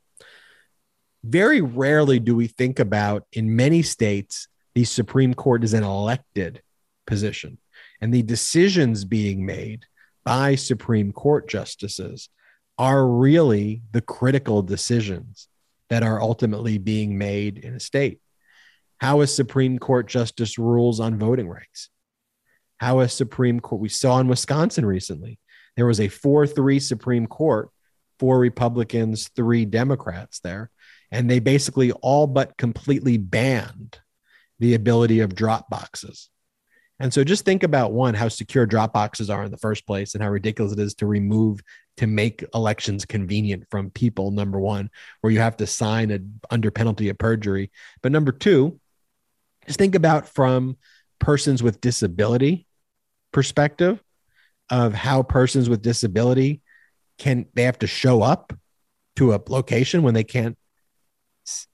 [SPEAKER 1] Very rarely do we think about in many states, the Supreme Court is an elected position and the decisions being made by Supreme Court justices are really the critical decisions that are ultimately being made in a state. How a Supreme Court justice rules on voting rights. How a Supreme Court, we saw in Wisconsin recently, there was a 4 3 Supreme Court, four Republicans, three Democrats there. and they basically all but completely banned the ability of drop boxes. And so just think about one, how secure drop boxes are in the first place and how ridiculous it is to remove to make elections convenient from people, number one, where you have to sign a, under penalty of perjury. But number two, just think about from persons with disability perspective of how persons with disability can they have to show up to a location when they can't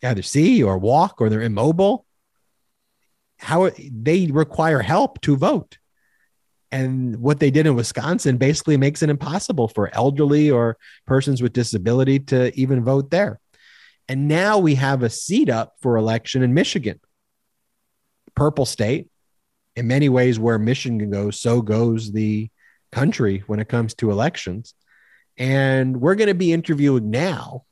[SPEAKER 1] either see or walk or they're immobile how they require help to vote and what they did in Wisconsin basically makes it impossible for elderly or persons with disability to even vote there. And now we have a seat up for election in Michigan. Purple state, in many ways, where Michigan goes, so goes the country when it comes to elections. And we're going to be interviewing now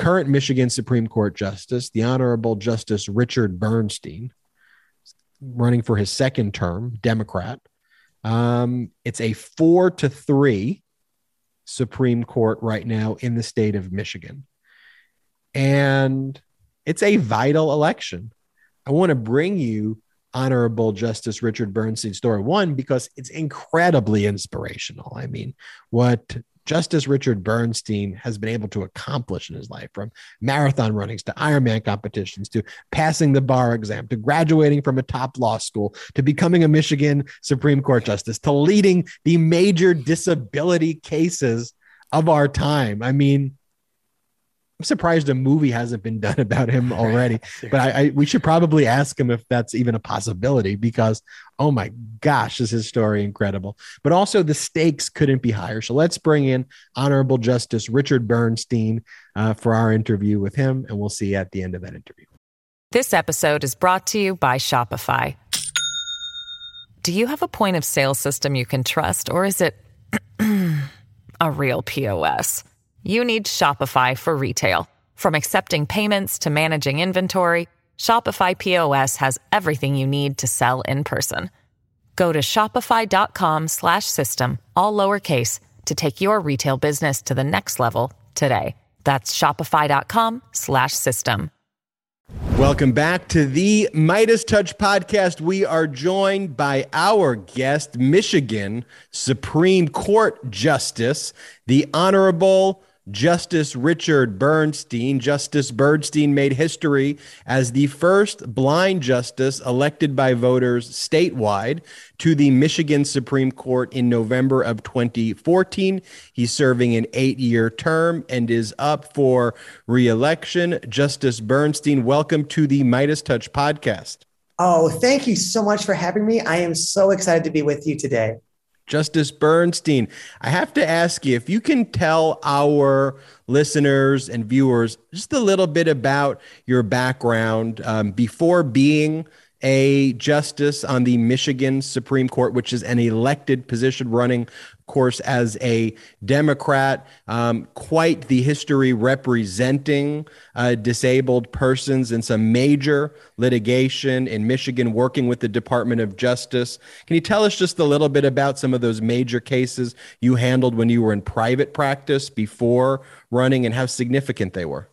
[SPEAKER 1] current Michigan Supreme Court Justice, the Honorable Justice Richard Bernstein, running for his second term, Democrat. Um, it's a four to three Supreme Court right now in the state of Michigan. And it's a vital election. I want to bring you Honorable Justice Richard Bernstein's story. One, because it's incredibly inspirational. I mean, what Justice Richard Bernstein has been able to accomplish in his life from marathon runnings to Ironman competitions to passing the bar exam to graduating from a top law school to becoming a Michigan Supreme Court justice to leading the major disability cases of our time. I mean, I'm surprised a movie hasn't been done about him already. but I, I, we should probably ask him if that's even a possibility because oh my gosh, is his story incredible. But also the stakes couldn't be higher. So let's bring in Honorable Justice Richard Bernstein uh, for our interview with him, and we'll see you at the end of that interview.
[SPEAKER 13] This episode is brought to you by Shopify. Do you have a point of sale system you can trust, or is it a real POS? You need Shopify for retail. From accepting payments to managing inventory, Shopify POS has everything you need to sell in person. Go to shopify.com/system all lowercase to take your retail business to the next level today. That's shopify.com/system.
[SPEAKER 1] Welcome back to the MeidasTouch podcast. We are joined by our guest, Michigan Supreme Court Justice, the Honorable Justice Richard Bernstein. Justice Bernstein made history as the first blind justice elected by voters statewide to the Michigan Supreme Court in November of 2014. He's serving an eight year term and is up for reelection. Justice Bernstein, welcome to the MeidasTouch podcast.
[SPEAKER 14] Oh, thank you so much for having me. I am so excited to be with you today.
[SPEAKER 1] Justice Bernstein, I have to ask you if you can tell our listeners and viewers just a little bit about your background um, before being a justice on the Michigan Supreme Court, which is an elected position running course, as a Democrat, um, quite the history representing uh, disabled persons in some major litigation in Michigan, working with the Department of Justice. Can you tell us just a little bit about some of those major cases you handled when you were in private practice before running and how significant they were?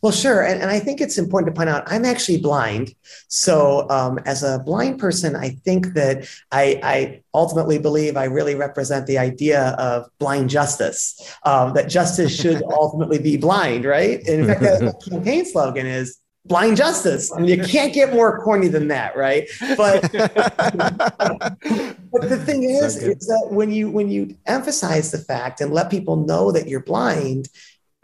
[SPEAKER 14] Well, sure. And, and I think it's important to point out I'm actually blind. So, um, as a blind person, I think that I, I, ultimately believe I really represent the idea of blind justice, um, that justice should ultimately be blind, right? And in fact, the campaign slogan is blind justice. I mean, you can't get more corny than that, right? But, but the thing is, is that when you when you emphasize the fact and let people know that you're blind,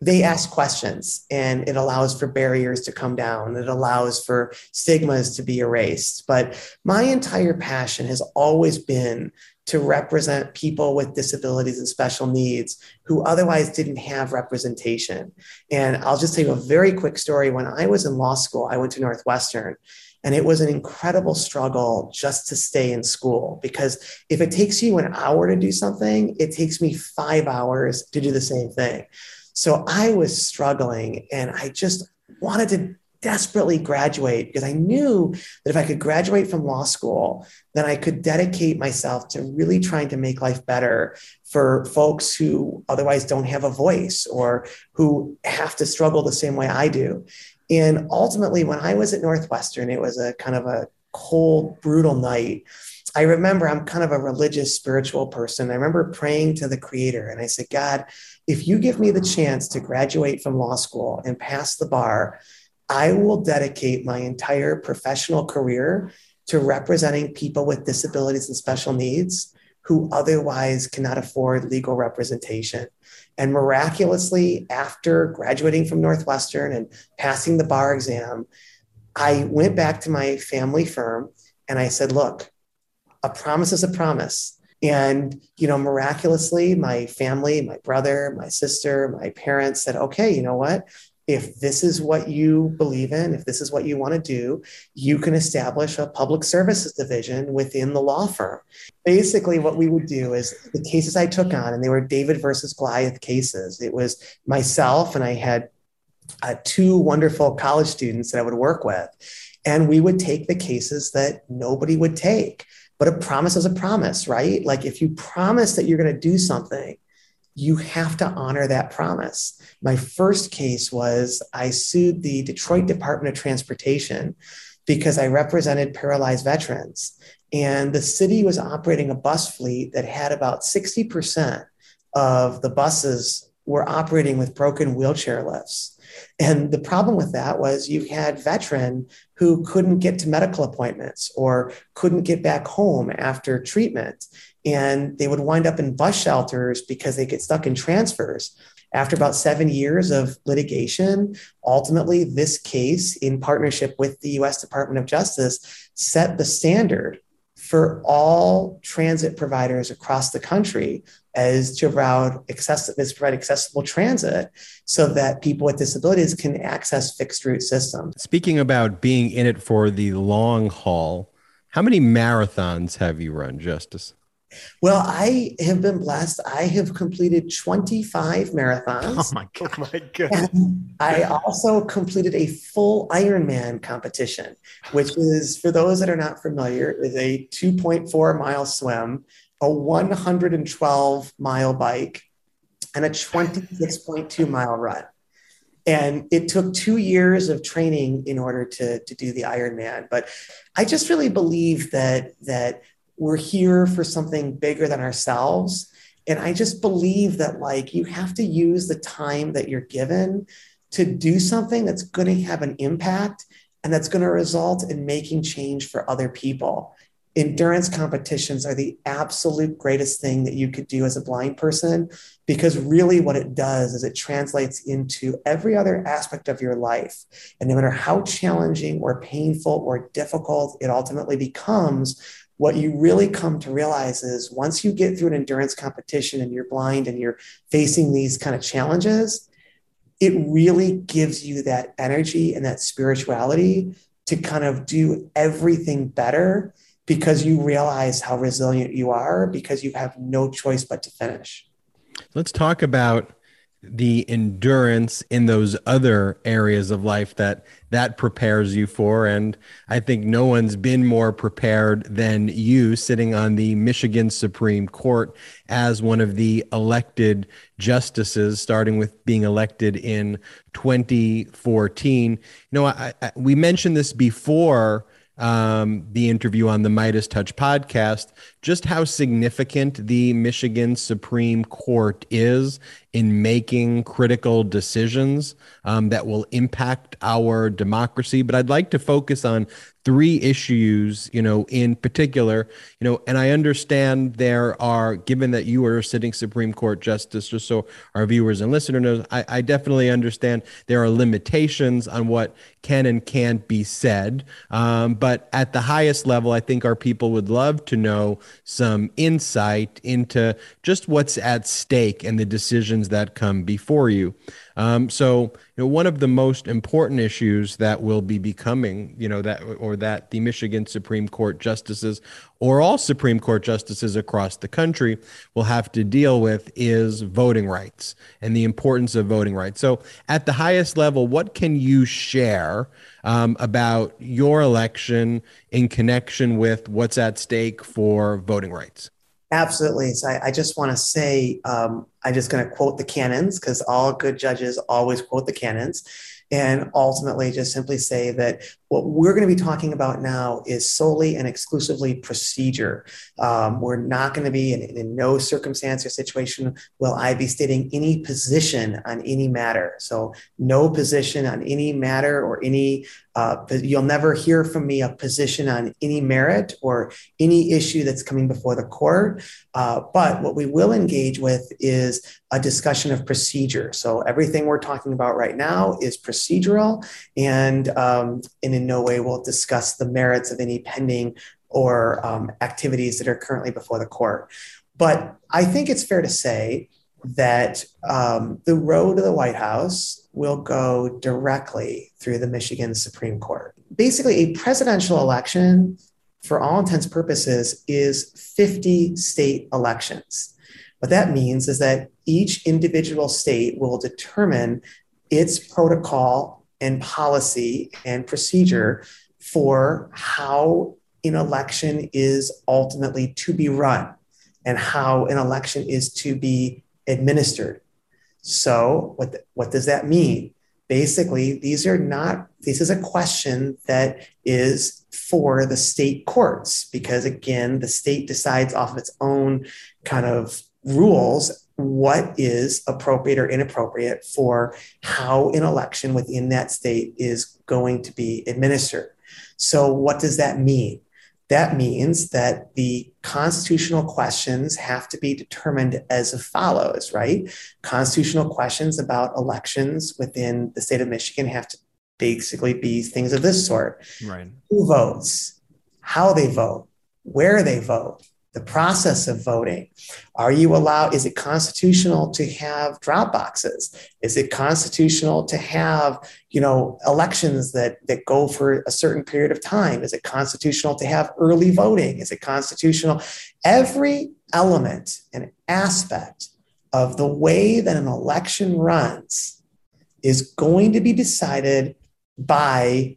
[SPEAKER 14] they ask questions and it allows for barriers to come down. It allows for stigmas to be erased. But my entire passion has always been to represent people with disabilities and special needs who otherwise didn't have representation. And I'll just tell you a very quick story. When I was in law school, I went to Northwestern. And it was an incredible struggle just to stay in school because if it takes you an hour to do something, it takes me five hours to do the same thing. So I was struggling and I just wanted to desperately graduate because I knew that if I could graduate from law school, then I could dedicate myself to really trying to make life better for folks who otherwise don't have a voice or who have to struggle the same way I do. And ultimately, when I was at Northwestern, it was a kind of a cold, brutal night. I remember I'm kind of a religious, spiritual person. I remember praying to the Creator and I said, God, if you give me the chance to graduate from law school and pass the bar, I will dedicate my entire professional career to representing people with disabilities and special needs who otherwise cannot afford legal representation. And miraculously, after graduating from Northwestern and passing the bar exam, I went back to my family firm and I said, Look, a promise is a promise. And, you know, miraculously, my family, my brother, my sister, my parents said, okay, you know what? if this is what you believe in, if this is what you want to do, you can establish a public services division within the law firm. Basically, what we would do is the cases I took on, and they were David versus Goliath cases. It was myself, and I had uh, two wonderful college students that I would work with. And we would take the cases that nobody would take. But a promise is a promise, right? Like if you promise that you're going to do something, you have to honor that promise. My first case was I sued the Detroit Department of Transportation because I represented paralyzed veterans. And the city was operating a bus fleet that had about 60% of the buses were operating with broken wheelchair lifts. And the problem with that was you had veteran who couldn't get to medical appointments or couldn't get back home after treatment and they would wind up in bus shelters because they get stuck in transfers. After about seven years of litigation, ultimately, this case, in partnership with the US Department of Justice, set the standard for all transit providers across the country as to provide, access, as provide accessible transit so that people with disabilities can access fixed route systems.
[SPEAKER 1] Speaking about being in it for the long haul, how many marathons have you run, Justice?
[SPEAKER 14] Well, I have been blessed. I have completed 25 marathons.
[SPEAKER 2] Oh my god. Oh my god.
[SPEAKER 14] I also completed a full Ironman competition, which is for those that are not familiar, is a 2.4 mile swim, a 112 mile bike, and a 26.2 mile run. And it took two years of training in order to, to do the Ironman. But I just really believe that that we're here for something bigger than ourselves and i just believe that like you have to use the time that you're given to do something that's going to have an impact and that's going to result in making change for other people endurance competitions are the absolute greatest thing that you could do as a blind person because really what it does is it translates into every other aspect of your life. And no matter how challenging or painful or difficult it ultimately becomes what you really come to realize is once you get through an endurance competition and you're blind and you're facing these kind of challenges, it really gives you that energy and that spirituality to kind of do everything better because you realize how resilient you are because you have no choice but to finish.
[SPEAKER 1] Let's talk about the endurance in those other areas of life that that prepares you for and i think no one's been more prepared than you sitting on the michigan supreme court as one of the elected justices starting with being elected in 2014 you know I, I, we mentioned this before um, the interview on the MeidasTouch podcast, just how significant the Michigan Supreme Court is in making critical decisions um, that will impact our democracy. But I'd like to focus on three issues, you know, in particular, you know, and I understand there are, given that you are a sitting Supreme Court justice, just so our viewers and listeners know, I, I definitely understand there are limitations on what can and can't be said. Um, but at the highest level, I think our people would love to know some insight into just what's at stake and the decisions that come before you. Um, so, you know, one of the most important issues that will be becoming, you know, that or that the Michigan Supreme Court justices or all Supreme Court justices across the country will have to deal with is voting rights and the importance of voting rights. So, at the highest level, what can you share um, about your election in connection with what's at stake for voting rights?
[SPEAKER 14] Absolutely. So I, I just want to say, um, I'm just going to quote the canons because all good judges always quote the canons. And ultimately, just simply say that what we're going to be talking about now is solely and exclusively procedure. Um, we're not going to be in, in no circumstance or situation will I be stating any position on any matter. So, no position on any matter or any uh, you'll never hear from me a position on any merit or any issue that's coming before the court. Uh, but what we will engage with is a discussion of procedure. So everything we're talking about right now is procedural, and, um, in no way will discuss the merits of any pending or um, activities that are currently before the court. But I think it's fair to say that um, the road to the White House will go directly through the Michigan Supreme Court. Basically, a presidential election, for all intents purposes, is 50 state elections. What that means is that each individual state will determine its protocol and policy and procedure for how an election is ultimately to be run and how an election is to be administered. So, what, the, what does that mean? Basically, these are not, this is a question that is for the state courts because, again, the state decides off of its own kind of rules what is appropriate or inappropriate for how an election within that state is going to be administered. So, what does that mean? That means that the constitutional questions have to be determined as follows, right? Constitutional questions about elections within the state of Michigan have to basically be things of this sort.
[SPEAKER 3] Right.
[SPEAKER 14] Who votes? How they vote? Where they vote? The process of voting. Are you allowed, is it constitutional to have drop boxes? Is it constitutional to have, you know, elections that, that go for a certain period of time? Is it constitutional to have early voting? Is it constitutional? Every element and aspect of the way that an election runs is going to be decided by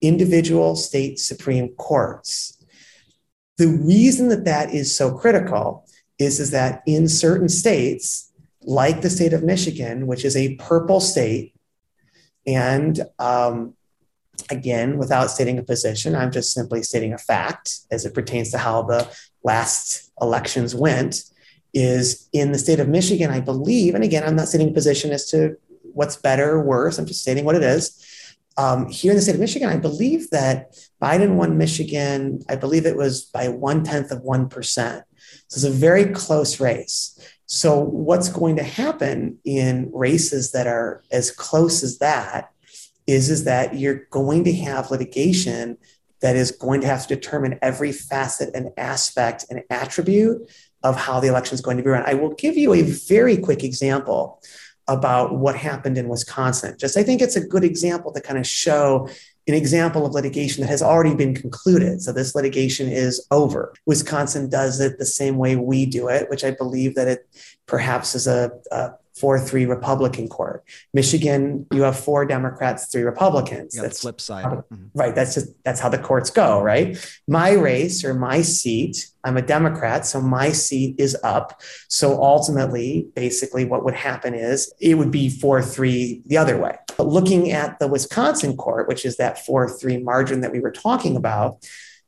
[SPEAKER 14] individual state supreme courts the reason that that is so critical is, is that in certain states, like the state of Michigan, which is a purple state, and um, again, without stating a position, I'm just simply stating a fact as it pertains to how the last elections went. Is in the state of Michigan, I believe, and again, I'm not stating a position as to what's better or worse. I'm just stating what it is um, here in the state of Michigan, I believe that Biden won Michigan, I believe it was by one tenth of 1%. So it's a very close race. So, what's going to happen in races that are as close as that is, is that you're going to have litigation that is going to have to determine every facet and aspect and attribute of how the election is going to be run. I will give you a very quick example about what happened in Wisconsin. Just I think it's a good example to kind of show an example of litigation that has already been concluded. So this litigation is over. Wisconsin does it the same way we do it, which I believe that it perhaps is a, a four three Republican court. Michigan, you have four Democrats, three Republicans.
[SPEAKER 3] that's flip side. mm-hmm.
[SPEAKER 14] Right. That's just that's how the courts go, right? My race or my seat, I'm a Democrat, so my seat is up. So ultimately, basically, what would happen is it would be four three the other way. But looking at the Wisconsin court, which is that four three margin that we were talking about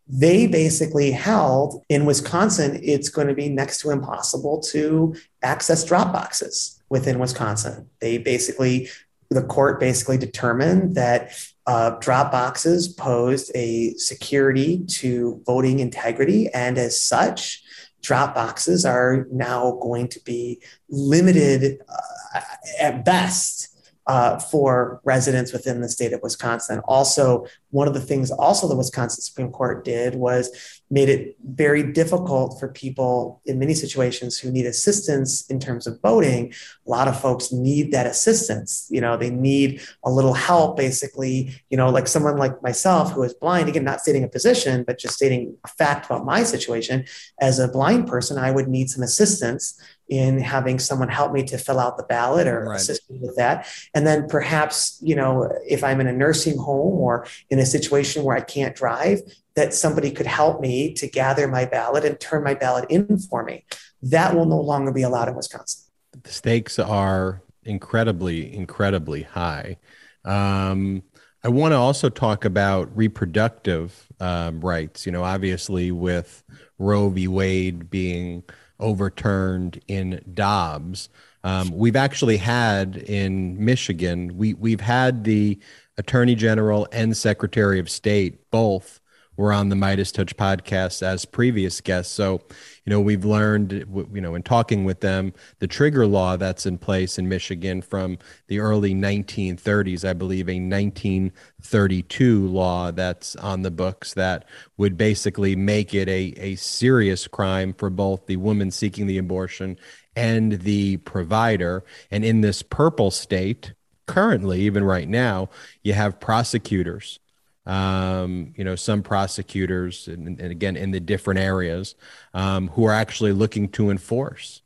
[SPEAKER 14] they basically held in Wisconsin, it's going to be next to impossible to access drop boxes within Wisconsin. They basically, the court basically determined that uh, drop boxes posed a security to voting integrity, and as such, drop boxes are now going to be limited uh, at best uh, for residents within the state of Wisconsin. Also, one of the things also the Wisconsin Supreme Court did was made it very difficult for people in many situations who need assistance in terms of voting. A lot of folks need that assistance. You know, they need a little help, basically, you know, like someone like myself who is blind, again, not stating a position, but just stating a fact about my situation. As a blind person, I would need some assistance in having someone help me to fill out the ballot or right. assist me with that. And then perhaps, you know, if I'm in a nursing home or in a situation where I can't drive, that somebody could help me to gather my ballot and turn my ballot in for me. That will no longer be allowed in Wisconsin.
[SPEAKER 1] The stakes are incredibly, incredibly high. Um, I want to also talk about reproductive um, rights. You know, obviously, with Roe v. Wade being overturned in Dobbs, um, we've actually had in Michigan, we, we've had the Attorney General and Secretary of State both were on the MeidasTouch podcast as previous guests. So, you know, we've learned, you know, in talking with them, the trigger law that's in place in Michigan from the early 1930s, I believe, a 1932 law that's on the books that would basically make it a, a serious crime for both the woman seeking the abortion and the provider. And in this purple state, currently, even right now, you have prosecutors um, you know, some prosecutors, and, and, again, in the different areas, um, who are actually looking to enforce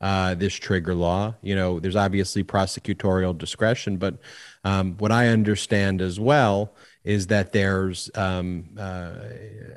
[SPEAKER 1] uh, this trigger law. You know, there's obviously prosecutorial discretion, but um, what I understand as well is that there's um, uh,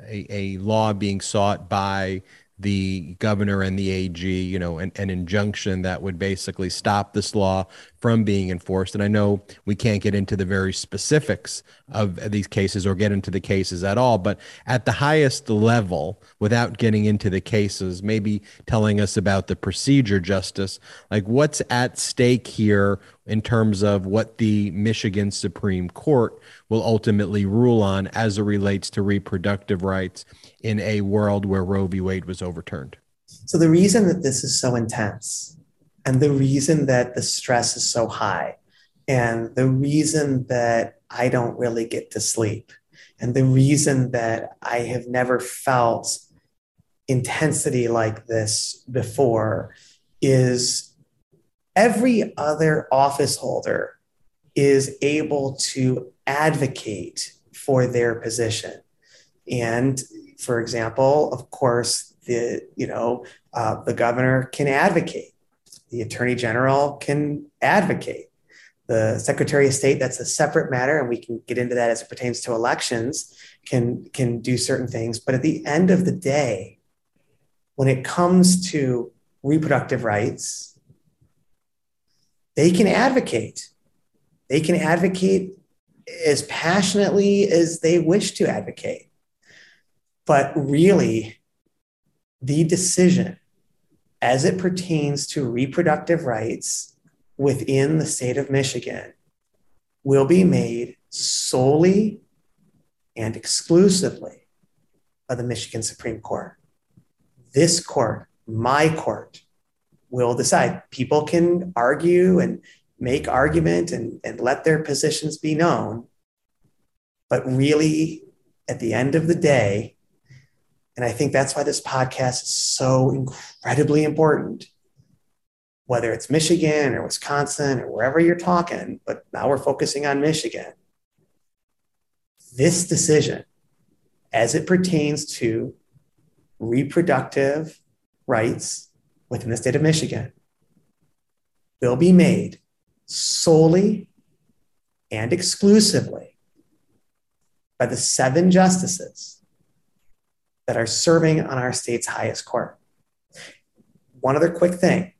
[SPEAKER 1] a, a law being sought by the governor and the AG, you know, an, an, injunction that would basically stop this law from being enforced. And I know we can't get into the very specifics of these cases or get into the cases at all, but at the highest level, without getting into the cases, maybe telling us about the procedure, Justice, like what's at stake here in terms of what the Michigan Supreme Court will ultimately rule on as it relates to reproductive rights in a world where Roe v. Wade was overturned?
[SPEAKER 14] So, the reason that this is so intense and the reason that the stress is so high and the reason that I don't really get to sleep and the reason that I have never felt intensity like this before is every other office holder is able to advocate for their position and for example, of course, the you know uh, the governor can advocate, the attorney general can advocate, the secretary of state that's a separate matter, and we can get into that as it pertains to elections. Can can do certain things, but at the end of the day, when it comes to reproductive rights, they can advocate. They can advocate as passionately as they wish to advocate. But really, the decision as it pertains to reproductive rights within the state of Michigan will be made solely and exclusively by the Michigan Supreme Court. This court, my court, will decide. People can argue and make argument and, and let their positions be known. But really, at the end of the day, and I think that's why this podcast is so incredibly important. Whether it's Michigan or Wisconsin or wherever you're talking, but now we're focusing on Michigan. This decision, as it pertains to reproductive rights within the state of Michigan, will be made solely and exclusively by the seven justices that are serving on our state's highest court. One other quick thing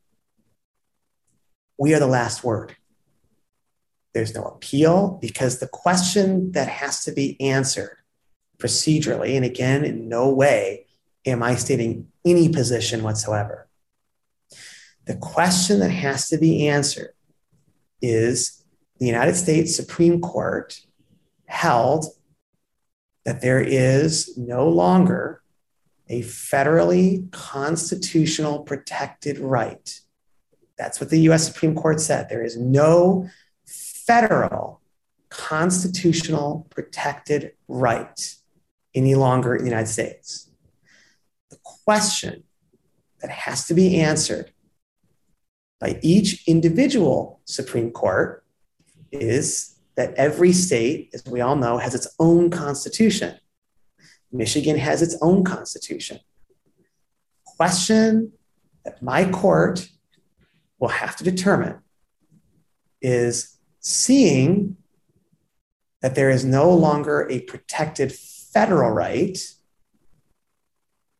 [SPEAKER 14] we are the last word. There's no appeal because the question that has to be answered procedurally, and again, in no way am I stating any position whatsoever. The question that has to be answered is the United States Supreme Court held that there is no longer a federally constitutional protected right. That's what the US Supreme Court said. There is no federal constitutional protected right any longer in the United States. the question that has to be answered by each individual Supreme Court is that every state, as we all know, has its own constitution. Michigan has its own constitution. Question that my court will have to determine is seeing that there is no longer a protected federal right,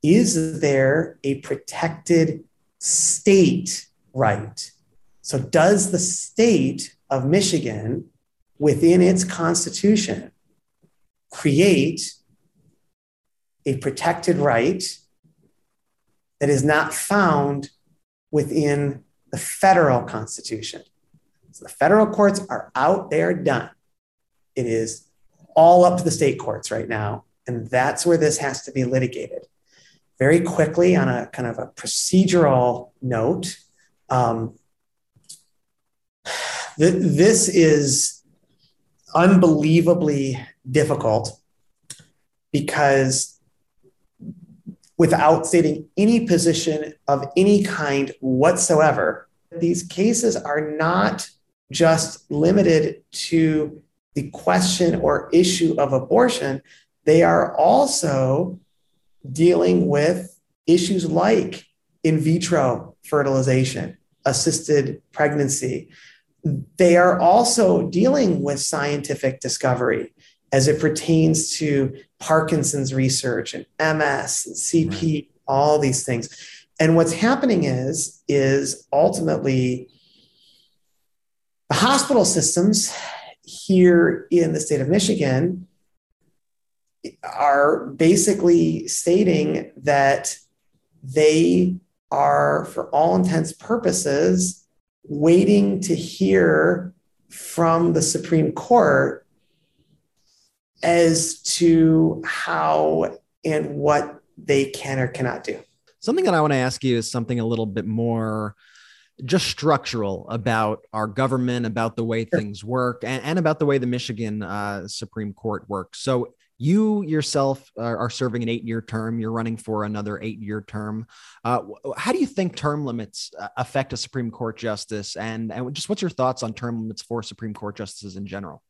[SPEAKER 14] is there a protected state right? So, does the state of Michigan, within its constitution, create a protected right that is not found within the federal constitution? So, the federal courts are out, they're done. It is all up to the state courts right now. And that's where this has to be litigated. Very quickly, on a kind of a procedural note, um, th- this is unbelievably difficult because without stating any position of any kind whatsoever, these cases are not just limited to the question or issue of abortion, they are also dealing with issues like in vitro fertilization, assisted pregnancy. They are also dealing with scientific discovery as it pertains to Parkinson's research and MS and CP, right. all these things. And what's happening is, is ultimately the hospital systems here in the state of Michigan are basically stating that they are, for all intents purposes, waiting to hear from the Supreme Court as to how and what they can or cannot do.
[SPEAKER 3] Something that I want to ask you is something a little bit more just structural about our government, about the way things work, and, and about the way the Michigan uh, Supreme Court works. So, you yourself are, serving an eight year term. You're running for another eight year term. Uh, how do you think term limits uh, affect a Supreme Court justice? And, and just what's your thoughts on term limits for Supreme Court justices in general?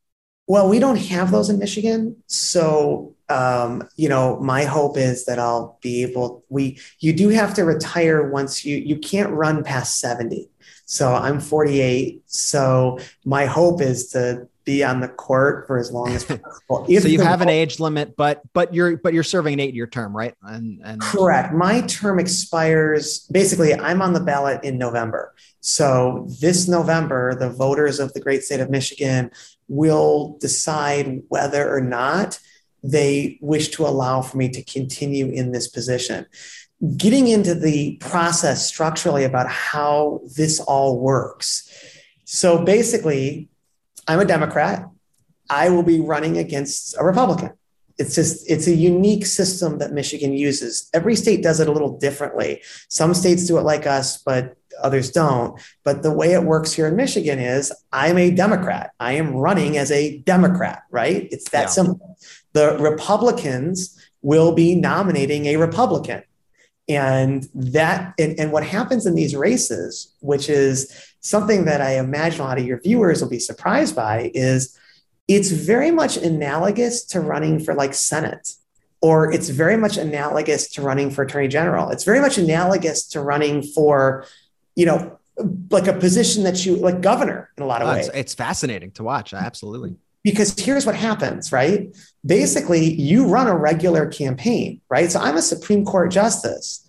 [SPEAKER 14] Well, we don't have those in Michigan. So, um, you know, my hope is that I'll be able, we, you do have to retire once you, you can't run past 70. So I'm 48. So my hope is to be on the court for as long as possible.
[SPEAKER 3] so you have an age limit, but but you're but you're serving an eight year term, right? And and
[SPEAKER 14] correct. My term expires basically. I'm on the ballot in November. So this November, the voters of the great state of Michigan will decide whether or not they wish to allow for me to continue in this position. Getting into the process structurally about how this all works. So basically, I'm a Democrat. I will be running against a Republican. It's just, it's a unique system that Michigan uses. Every state does it a little differently. Some states do it like us, but others don't. But the way it works here in Michigan is I'm a Democrat. I am running as a Democrat, right? It's that yeah. simple. The Republicans will be nominating a Republican. And that, and, and what happens in these races, which is something that I imagine a lot of your viewers will be surprised by is it's very much analogous to running for like Senate, or it's very much analogous to running for Attorney General. It's very much analogous to running for, you know, like a position that you like governor in a lot of oh, ways.
[SPEAKER 3] It's, it's fascinating to watch. Absolutely.
[SPEAKER 14] Because here's what happens, right? Basically, you run a regular campaign, right? So I'm a Supreme Court justice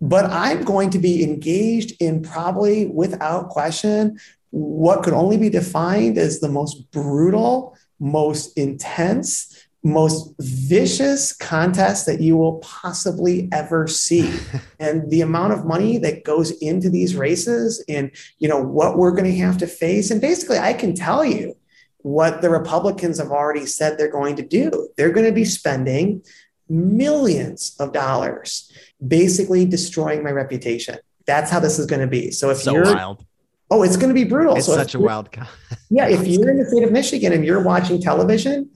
[SPEAKER 14] but I'm going to be engaged in probably without question what could only be defined as the most brutal, most intense, most vicious contest that you will possibly ever see and the amount of money that goes into these races and you know what we're going to have to face and basically i can tell you what the republicans have already said they're going to do they're going to be spending millions of dollars basically destroying my reputation. That's how this is going to be. So if so you're wild. Oh, it's going to be brutal.
[SPEAKER 3] It's
[SPEAKER 14] so
[SPEAKER 3] such a wild.
[SPEAKER 14] yeah, if you're in the state of Michigan and you're watching television,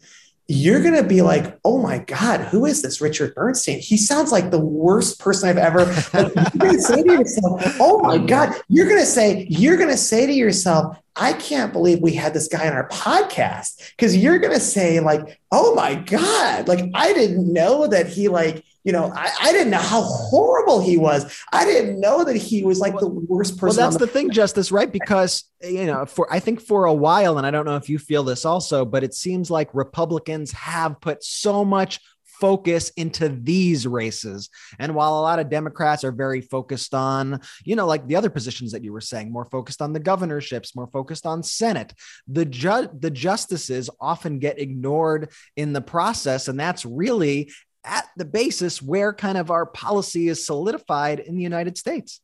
[SPEAKER 14] you're going to be like, oh my God, who is this Richard Bernstein? He sounds like the worst person I've ever. Like, you're going to say to yourself, oh my God, you're going to say, you're going to say to yourself, I can't believe we had this guy on our podcast because you're going to say, like, oh my God, like, I didn't know that he, like, you know, I, I didn't know how horrible he was. I didn't know that he was like the worst person.
[SPEAKER 3] Well, that's
[SPEAKER 14] the-,
[SPEAKER 3] the thing, Justice, right? Because you know, for I think for a while, and I don't know if you feel this also, but it seems like Republicans have put so much focus into these races. And while a lot of Democrats are very focused on, you know, like the other positions that you were saying, more focused on the governorships, more focused on Senate, the ju- the justices often get ignored in the process, and that's really at the basis where kind of our policy is solidified in the United States.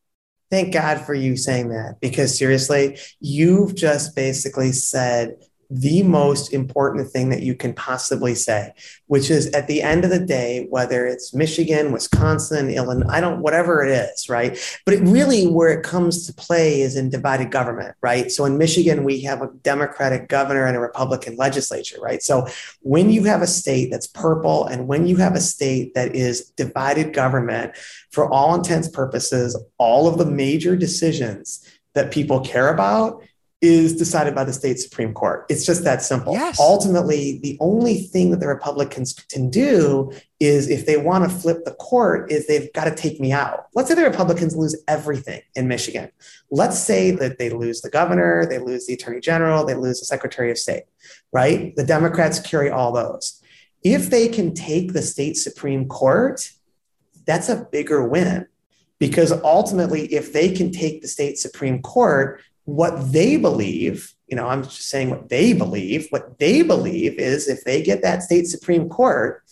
[SPEAKER 14] Thank God for you saying that because seriously, you've just basically said the most important thing that you can possibly say, which is at the end of the day, whether it's Michigan, Wisconsin, Illinois, I don't, whatever it is, right? But it really, where it comes to play is in divided government, right? So in Michigan, we have a Democratic governor and a Republican legislature, right? So when you have a state that's purple and when you have a state that is divided government, for all intents purposes, all of the major decisions that people care about is decided by the state Supreme Court. It's just that simple.
[SPEAKER 3] Yes.
[SPEAKER 14] Ultimately, the only thing that the Republicans can do is if they want to flip the court, is they've got to take me out. Let's say the Republicans lose everything in Michigan. Let's say that they lose the governor, they lose the attorney general, they lose the secretary of state, right? The Democrats carry all those. If they can take the state Supreme Court, that's a bigger win because ultimately, if they can take the state Supreme Court, what they believe, you know, I'm just saying what they believe, what they believe is if they get that state Supreme Court,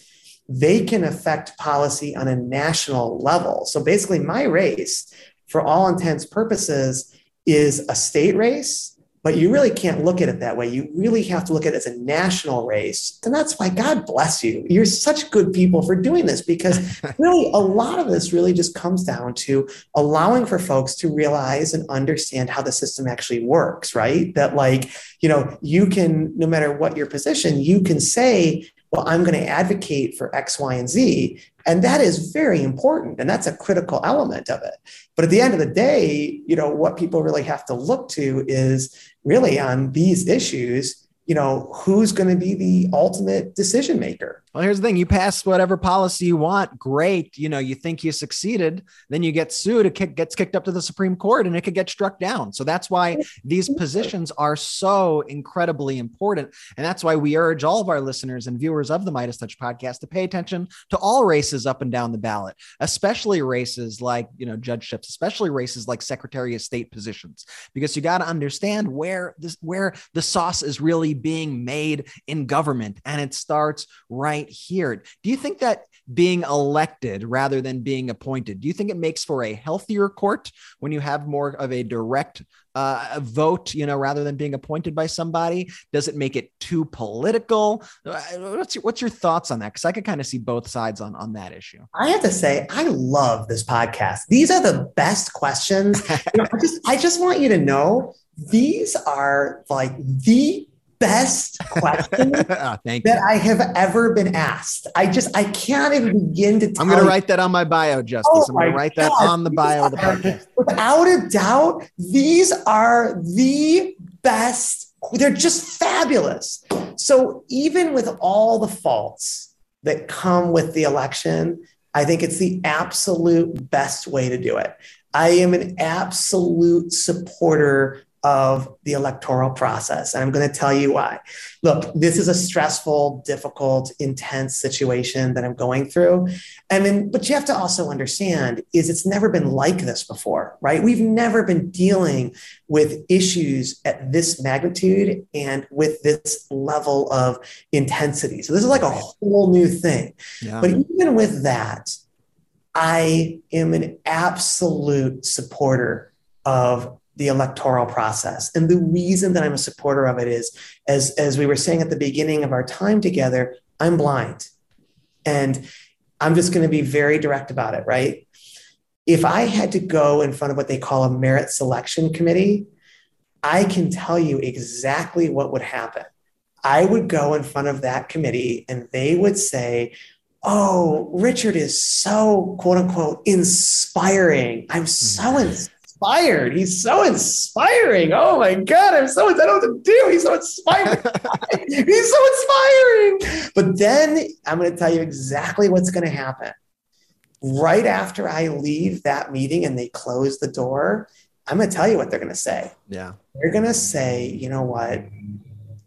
[SPEAKER 14] they can affect policy on a national level. So basically, my race, for all intents purposes, is a state race but you really can't look at it that way. You really have to look at it as a national race. And that's why God bless you. You're such good people for doing this because really a lot of this really just comes down to allowing for folks to realize and understand how the system actually works, right? That, like, you know, you can, no matter what your position, you can say, well, I'm going to advocate for X, Y, and Z. And that is very important. And that's a critical element of it. But at the end of the day, you know, what people really have to look to is really on these issues you know, who's going to be the ultimate decision maker?
[SPEAKER 3] Well, here's the thing you pass whatever policy you want. Great. You know, you think you succeeded, then you get sued. It kick, gets kicked up to the Supreme Court and it could get struck down. So that's why these positions are so incredibly important. And that's why we urge all of our listeners and viewers of the MeidasTouch podcast to pay attention to all races up and down the ballot, especially races like, you know, judgeships, especially races like Secretary of State positions, because you got to understand where this, where the sauce is really being made in government. And it starts right here. Do you think that being elected rather than being appointed, do you think it makes for a healthier court when you have more of a direct uh, vote, you know, rather than being appointed by somebody? Does it make it too political? Uh, what's your, what's your thoughts on that? Because I could kind of see both sides on, on that issue.
[SPEAKER 14] I have to say, I love this podcast. These are the best questions. you know, I just I just want you to know these are like the best question oh, that I have ever been asked. I just I can't even begin to. Tell.
[SPEAKER 3] I'm going to write that on my bio, Justice. Oh I'm going to write God. that on the bio of the podcast.
[SPEAKER 14] Without a doubt, these are the best. They're just fabulous. So even with all the faults that come with the election, I think it's the absolute best way to do it. I am an absolute supporter of the electoral process. And I'm going to tell you why. Look, this is a stressful, difficult, intense situation that I'm going through. And then, but you have to also understand is it's never been like this before, right? We've never been dealing with issues at this magnitude and with this level of intensity. So this is like a whole new thing. Yeah. But even with that, I am an absolute supporter of the electoral process. And the reason that I'm a supporter of it is, as, as we were saying at the beginning of our time together, I'm blind. And I'm just going to be very direct about it, right? If I had to go in front of what they call a merit selection committee, I can tell you exactly what would happen. I would go in front of that committee and they would say, Oh, Richard is so quote unquote inspiring. I'm so mm-hmm. inspired. He's so inspiring. Oh my God, I'm so, I don't know what to do. He's so inspiring. He's so inspiring. But then I'm going to tell you exactly what's going to happen. Right after I leave that meeting and they close the door, I'm going to tell you what they're going to say.
[SPEAKER 3] Yeah.
[SPEAKER 14] They're going to say, you know what?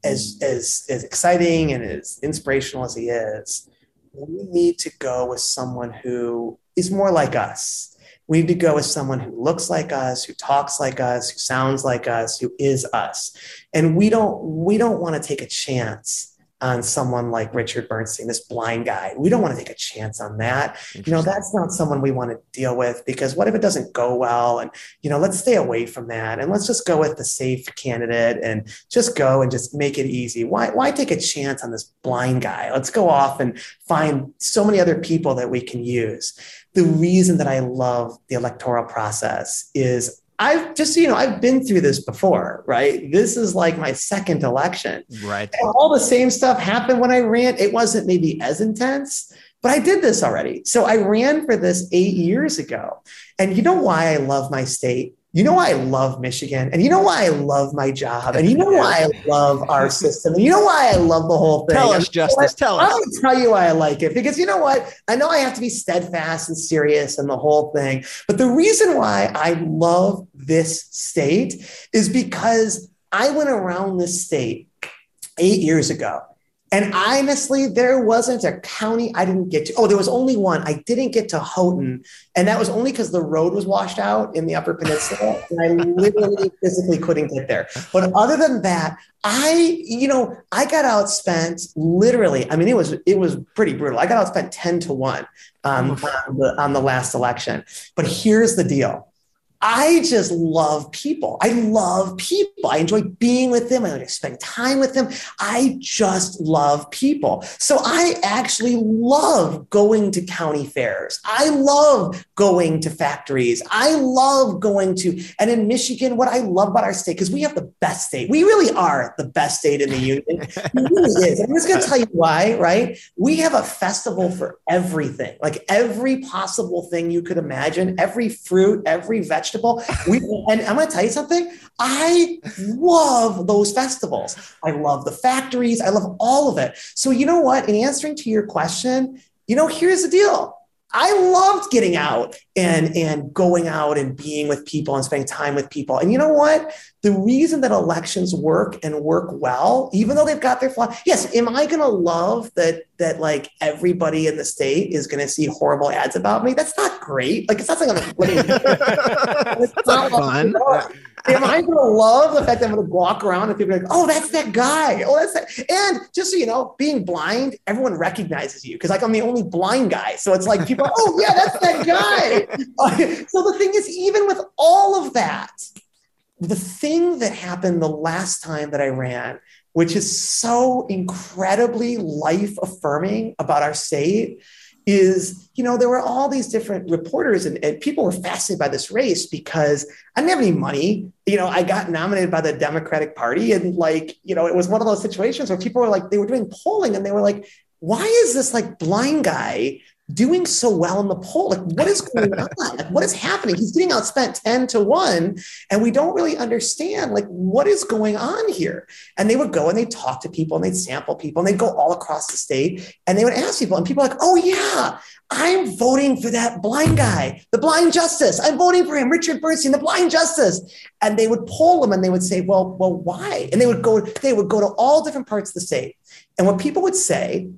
[SPEAKER 14] As, as, as exciting and as inspirational as he is, we need to go with someone who is more like us. We need to go with someone who looks like us, who talks like us, who sounds like us, who is us. And we don't we don't want to take a chance on someone like Richard Bernstein, this blind guy. We don't want to take a chance on that. You know, that's not someone we want to deal with because what if it doesn't go well? And, you know, let's stay away from that and let's just go with the safe candidate and just go and just make it easy. Why, why take a chance on this blind guy? Let's go off and find so many other people that we can use. The reason that I love the electoral process is I've just, you know, I've been through this before, right? This is like my second election.
[SPEAKER 3] Right.
[SPEAKER 14] And all the same stuff happened when I ran. It wasn't maybe as intense, but I did this already. So I ran for this eight years ago. And you know why I love my state? You know why I love Michigan? And you know why I love my job? And you know why I love our system? And you know why I love the whole thing?
[SPEAKER 3] Tell
[SPEAKER 14] And
[SPEAKER 3] us,
[SPEAKER 14] you know
[SPEAKER 3] Justice.
[SPEAKER 14] what?
[SPEAKER 3] Tell
[SPEAKER 14] I'm
[SPEAKER 3] us.
[SPEAKER 14] going to tell you why I like it because you know what? I know I have to be steadfast and serious and the whole thing. But the reason why I love this state is because I went around this state eight years ago. And honestly, there wasn't a county I didn't get to. Oh, there was only one. I didn't get to Houghton. And that was only because the road was washed out in the Upper Peninsula. And I literally physically couldn't get there. But other than that, I, you know, I got outspent literally. I mean, it was it was pretty brutal. I got outspent 10 to 1 um, on, the, on the last election. But here's the deal. I just love people. I love people. I enjoy being with them. I like to spend time with them. I just love people. So I actually love going to county fairs. I love going to factories. I love going to, and in Michigan, what I love about our state, because we have the best state. We really are the best state in the union. It really is. I'm just going to tell you why, right? We have a festival for everything, like every possible thing you could imagine, every fruit, every vegetable. We, and I'm to tell you something. I love those festivals. I love the factories. I love all of it. So, you know what? In answering to your question, you know, here's the deal. I loved getting out and and going out and being with people and spending time with people. And you know what? The reason that elections work and work well, even though they've got their flaws, yes, am I going to love that that like everybody in the state is going to see horrible ads about me? That's not great. Like it's not like I'm it's
[SPEAKER 3] That's not fun.
[SPEAKER 14] Am I going to love the fact that I'm going to walk around and people are like, oh, that's that guy. Oh, that's that. And just so you know, being blind, everyone recognizes you because like I'm the only blind guy. So it's like people, are, oh, yeah, that's that guy. so the thing is, even with all of that, the thing that happened the last time that I ran, which is so incredibly life affirming about our state, is you know there were all these different reporters and, and, people were fascinated by this race because i didn't have any money. You know i got nominated by the democratic party and like you know it was one of those situations where people were like they were doing polling and they were like why is this like blind guy doing so well in the poll. Like what is going on? Like what is happening? He's getting outspent 10 to 1 and we don't really understand like what is going on here? And they would go and they'd talk to people and they'd sample people and they'd go all across the state and they would ask people and people are like oh yeah i'm voting for that blind guy the blind justice. I'm voting for him richard bernstein the blind justice. And they would poll them and they would say well well why? And they would go they would go to all different parts of the state. And what people would say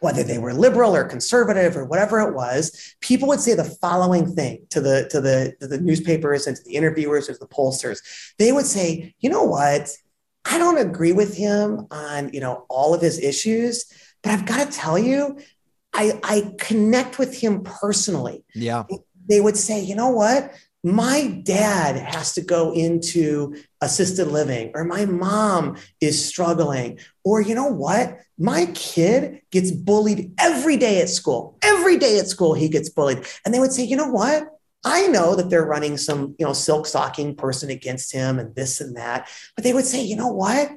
[SPEAKER 14] whether they were liberal or conservative or whatever it was, people would say the following thing to the to the to the newspapers and to the interviewers or to the pollsters. They would say, you know what? I don't agree with him on you know all of his issues, but I've got to tell you, I I connect with him personally.
[SPEAKER 3] Yeah.
[SPEAKER 14] They would say, you know what? My dad has to go into assisted living or my mom is struggling or you know what? My kid gets bullied every day at school. Every day at school he gets bullied. And they would say you know what? I know that they're running some, you know, silk stocking person against him and this and that, but they would say, you know what?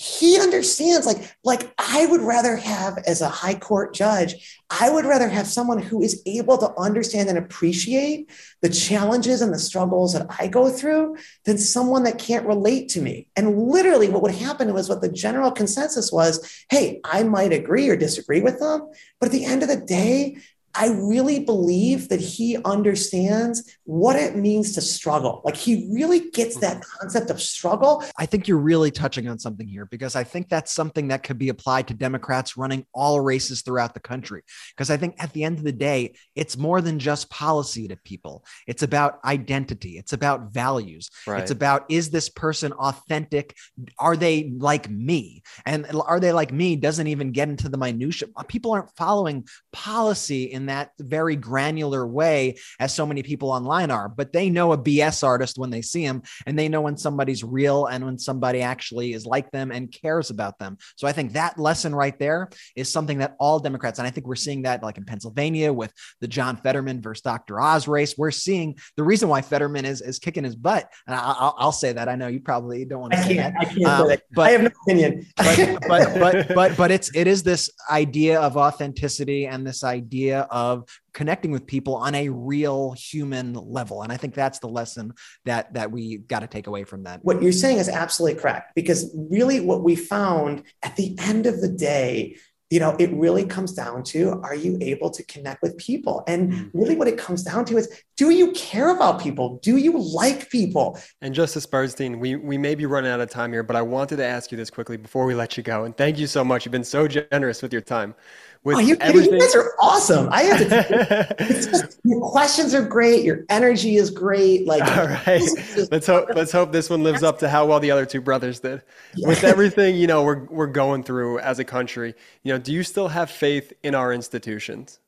[SPEAKER 14] He understands like like i would rather have as a high court judge i would rather have someone who is able to understand and appreciate the challenges and the struggles that i go through than someone that can't relate to me. And literally what would happen was what the general consensus was hey i might agree or disagree with them but at the end of the day I really believe that he understands what it means to struggle. Like he really gets that mm-hmm. concept of struggle.
[SPEAKER 3] I think you're really touching on something here because I think that's something that could be applied to Democrats running all races throughout the country. Because I think at the end of the day, it's more than just policy to people, it's about identity, it's about values,
[SPEAKER 2] Right.
[SPEAKER 3] it's about is this person authentic? Are they like me? And are they like me? Doesn't even get into the minutia. Uh, people aren't following policy in that very granular way as so many people online are, but they know a BS artist when they see him, and they know when somebody's real and when somebody actually is like them and cares about them. So I think that lesson right there is something that all Democrats, and I think we're seeing that like in Pennsylvania with the John Fetterman versus Dr. Oz race. We're seeing the reason why Fetterman is is kicking his butt, and I, I'll, I'll say that. I know you probably don't want to
[SPEAKER 14] I
[SPEAKER 3] say
[SPEAKER 14] can't,
[SPEAKER 3] that.
[SPEAKER 14] I can't
[SPEAKER 3] Um,
[SPEAKER 14] say that.
[SPEAKER 3] but
[SPEAKER 14] I have no opinion.
[SPEAKER 3] but but but but but it's it is this idea of authenticity and this idea of connecting with people on a real human level and i think that's the lesson that that we got to take away from that
[SPEAKER 14] what you're saying is absolutely correct because really what we found at the end of the day you know it really comes down to are you able to connect with people and mm-hmm. really what it comes down to is do you care about people do you like people
[SPEAKER 2] And Justice Bernstein, we, we may be running out of time here, but I wanted to ask you this quickly before we let you go. And thank you so much. You've been so generous with your time. With
[SPEAKER 14] oh, you, kidding? you guys are awesome i have to just, your questions are great your energy is great like
[SPEAKER 2] All right. Let's hope let's hope this one lives up to how well the other two brothers did. With everything, you know, we're we're going through as a country, you know, do you still have faith in our institutions?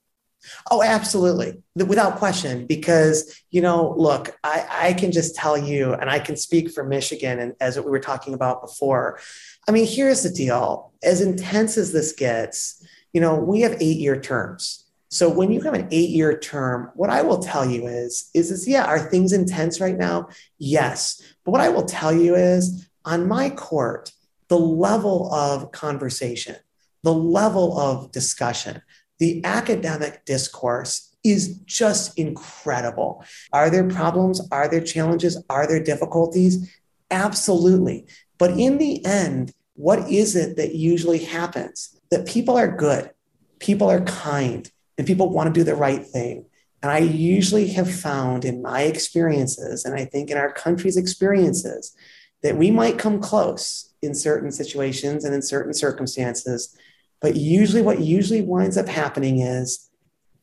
[SPEAKER 14] Oh, absolutely. Without question. Because, you know, look, I, I can just tell you, and I can speak for Michigan, and as we were talking about before. I mean, here's the deal as intense as this gets, you know, we have eight year terms. So when you have an eight year term, what I will tell you is, is, is, yeah, are things intense right now? Yes. But what I will tell you is on my court, the level of conversation, the level of discussion, the academic discourse is just incredible. Are there problems? Are there challenges? Are there difficulties? Absolutely. But in the end, what is it that usually happens? That people are good, people are kind, and people want to do the right thing. And I usually have found in my experiences, and I think in our country's experiences, that we might come close in certain situations and in certain circumstances. But usually, what usually winds up happening is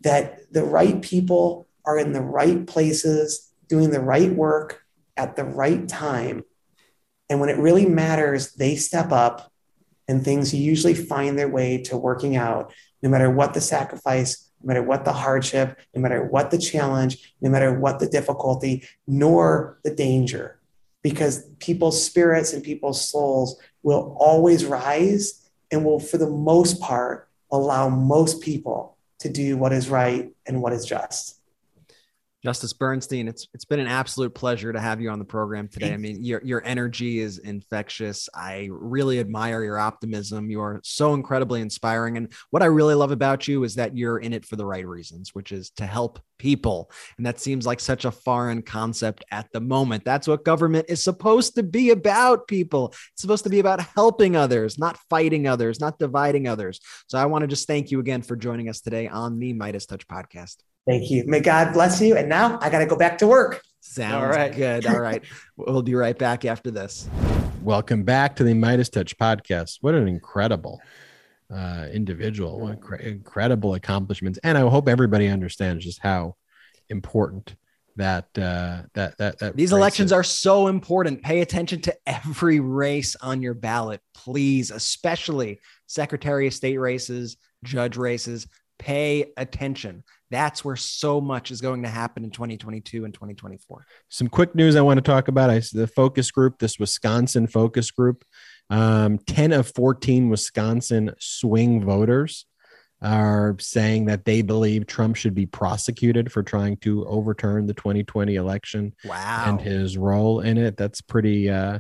[SPEAKER 14] that the right people are in the right places, doing the right work at the right time. And when it really matters, they step up and things usually find their way to working out, no matter what the sacrifice, no matter what the hardship, no matter what the challenge, no matter what the difficulty, nor the danger. Because people's spirits and people's souls will always rise and will, for the most part, allow most people to do what is right and what is just.
[SPEAKER 3] Justice Bernstein, it's it's been an absolute pleasure to have you on the program today. I mean, your your energy is infectious. I really admire your optimism. You are so incredibly inspiring. And what I really love about you is that you're in it for the right reasons, which is to help people. And that seems like such a foreign concept at the moment. That's what government is supposed to be about, people. It's supposed to be about helping others, not fighting others, not dividing others. So I want to just thank you again for joining us today on the MeidasTouch podcast.
[SPEAKER 14] Thank you. May God bless you. And now I got to go back to work.
[SPEAKER 3] Sounds
[SPEAKER 2] All right.
[SPEAKER 3] good. All right. We'll be right back after this.
[SPEAKER 1] Welcome back to the MeidasTouch podcast. What an incredible uh, individual, what incre- incredible accomplishments, and I hope everybody understands just how important that uh, that that that
[SPEAKER 3] These elections
[SPEAKER 1] is.
[SPEAKER 3] are so important. Pay attention to every race on your ballot, please, especially Secretary of State races, judge races. Pay attention. That's where so much is going to happen in 2022 and 2024.
[SPEAKER 1] some quick news I want to talk about. I the focus group, this Wisconsin focus group, um, 10 of 14 Wisconsin swing voters are saying that they believe Trump should be prosecuted for trying to overturn the 2020 election
[SPEAKER 3] Wow.
[SPEAKER 1] and his role in it. That's pretty uh,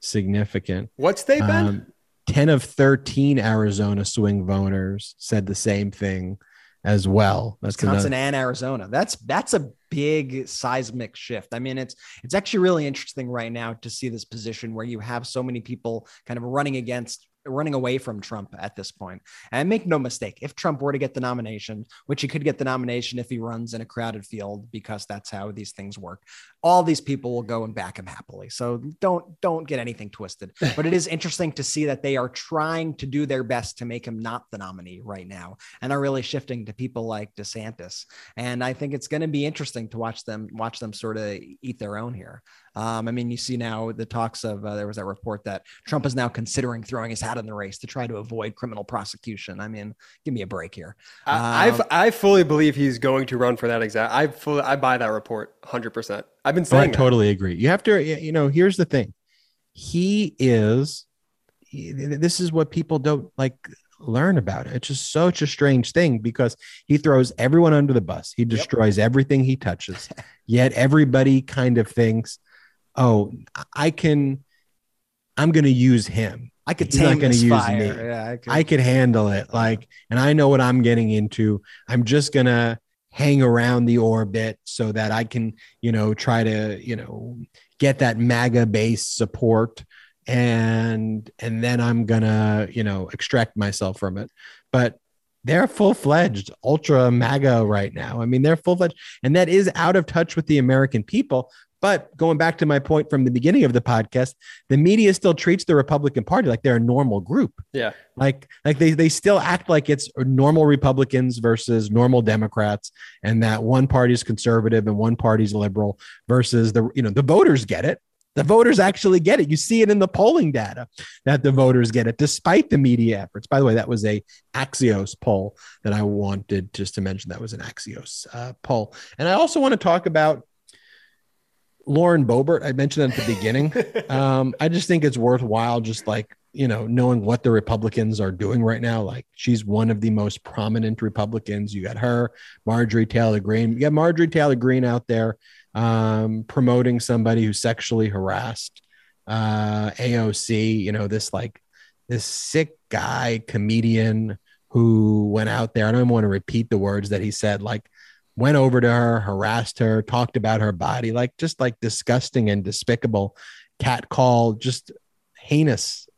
[SPEAKER 1] significant.
[SPEAKER 2] What's they been?
[SPEAKER 1] Um, 10 of 13 Arizona swing voters said the same thing as well. That's
[SPEAKER 3] Wisconsin
[SPEAKER 1] another-
[SPEAKER 3] and Arizona. That's that's a big seismic shift. I mean, it's it's actually really interesting right now to see this position where you have so many people kind of running against running away from Trump at this point. And make no mistake, if Trump were to get the nomination, which he could get the nomination if he runs in a crowded field because that's how these things work, all these people will go and back him happily. So don't don't get anything twisted. But it is interesting to see that they are trying to do their best to make him not the nominee right now and are really shifting to people like DeSantis. And I think it's going to be interesting to watch them watch them sort of eat their own here. Um, I mean, you see now the talks of uh, there was that report that Trump is now considering throwing his hat in the race to try to avoid criminal prosecution. I mean, give me a break here.
[SPEAKER 2] I,
[SPEAKER 3] Um,
[SPEAKER 2] I I fully believe he's going to run for that exact. I fully I buy that report 100. percent I've been
[SPEAKER 1] Oh, I
[SPEAKER 2] saying that.
[SPEAKER 1] totally agree. You have to, you know, here's the thing. He is, he- this is what people don't like learn about. it. It's just such a strange thing because he throws everyone under the bus. He destroys everything he touches. Yet everybody kind of thinks, oh, I can, I'm going to use him.
[SPEAKER 3] I could
[SPEAKER 1] He's not gonna
[SPEAKER 3] this
[SPEAKER 1] use
[SPEAKER 3] fire.
[SPEAKER 1] me.
[SPEAKER 3] Yeah, I could-
[SPEAKER 1] I could handle it. Like, and I know what I'm getting into. I'm just gonna hang around the orbit so that I can, you know, try to, you know, get that MAGA base support and and then I'm gonna, you know, extract myself from it. But they're full fledged ultra MAGA right now. I mean, they're full fledged, and that is out of touch with the American people. But going back to my point from the beginning of the podcast, the media still treats the Republican Party like they're a normal group
[SPEAKER 2] Yeah.
[SPEAKER 1] like like they they still act like it's normal republicans versus normal democrats and that one party's conservative and one party's liberal versus the you know the voters get it the voters actually get it you see it in the polling data that the voters get it despite the media efforts by the way that was a axios poll that i wanted just to mention that was an axios uh, poll and i also want to talk about Lauren Boebert, I mentioned that at the beginning. um, I just think it's worthwhile, just like you know, knowing what the Republicans are doing right now. Like she's one of the most prominent Republicans. You got her, Marjorie Taylor Greene. You got Marjorie Taylor Greene out there um, promoting somebody who sexually harassed. Uh, AOC, you know, this like this sick guy comedian who went out there. I don't even want to repeat the words that he said. Like went over to her, harassed her, talked about her body, like just like disgusting and despicable cat call, just heinous,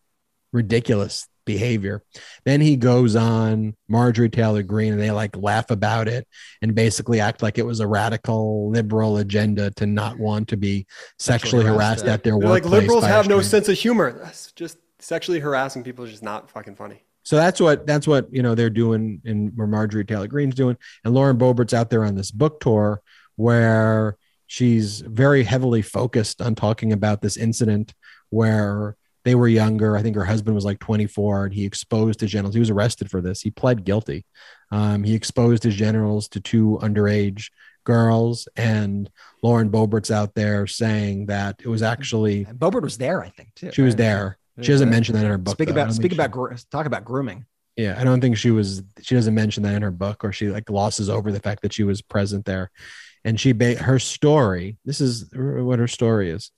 [SPEAKER 1] ridiculous behavior. Then he goes on Marjorie Taylor Greene and they like laugh about it and basically act like it was a radical liberal agenda to not want to be sexually harassed at their workplace.
[SPEAKER 2] like liberals have no sense of humor. That's just sexually harassing people is just not fucking funny.
[SPEAKER 1] So that's what that's what you know they're doing and where Marjorie Taylor Greene's doing, and Lauren Boebert's out there on this book tour where she's very heavily focused on talking about this incident where they were younger. I think her husband was like 24, and he exposed his genitals. He was arrested for this. He pled guilty. Um, he exposed his genitals to two underage girls, and Lauren Boebert's out there saying that it was actually
[SPEAKER 3] And Boebert was there, I think, too.
[SPEAKER 1] she was there. She doesn't mention that in her book.
[SPEAKER 3] Speak
[SPEAKER 1] though.
[SPEAKER 3] About speak about talk about grooming.
[SPEAKER 1] yeah, I don't think she was. She doesn't mention that in her book, or she like glosses over the fact that she was present there. And she, ba- her story. This is what her story is: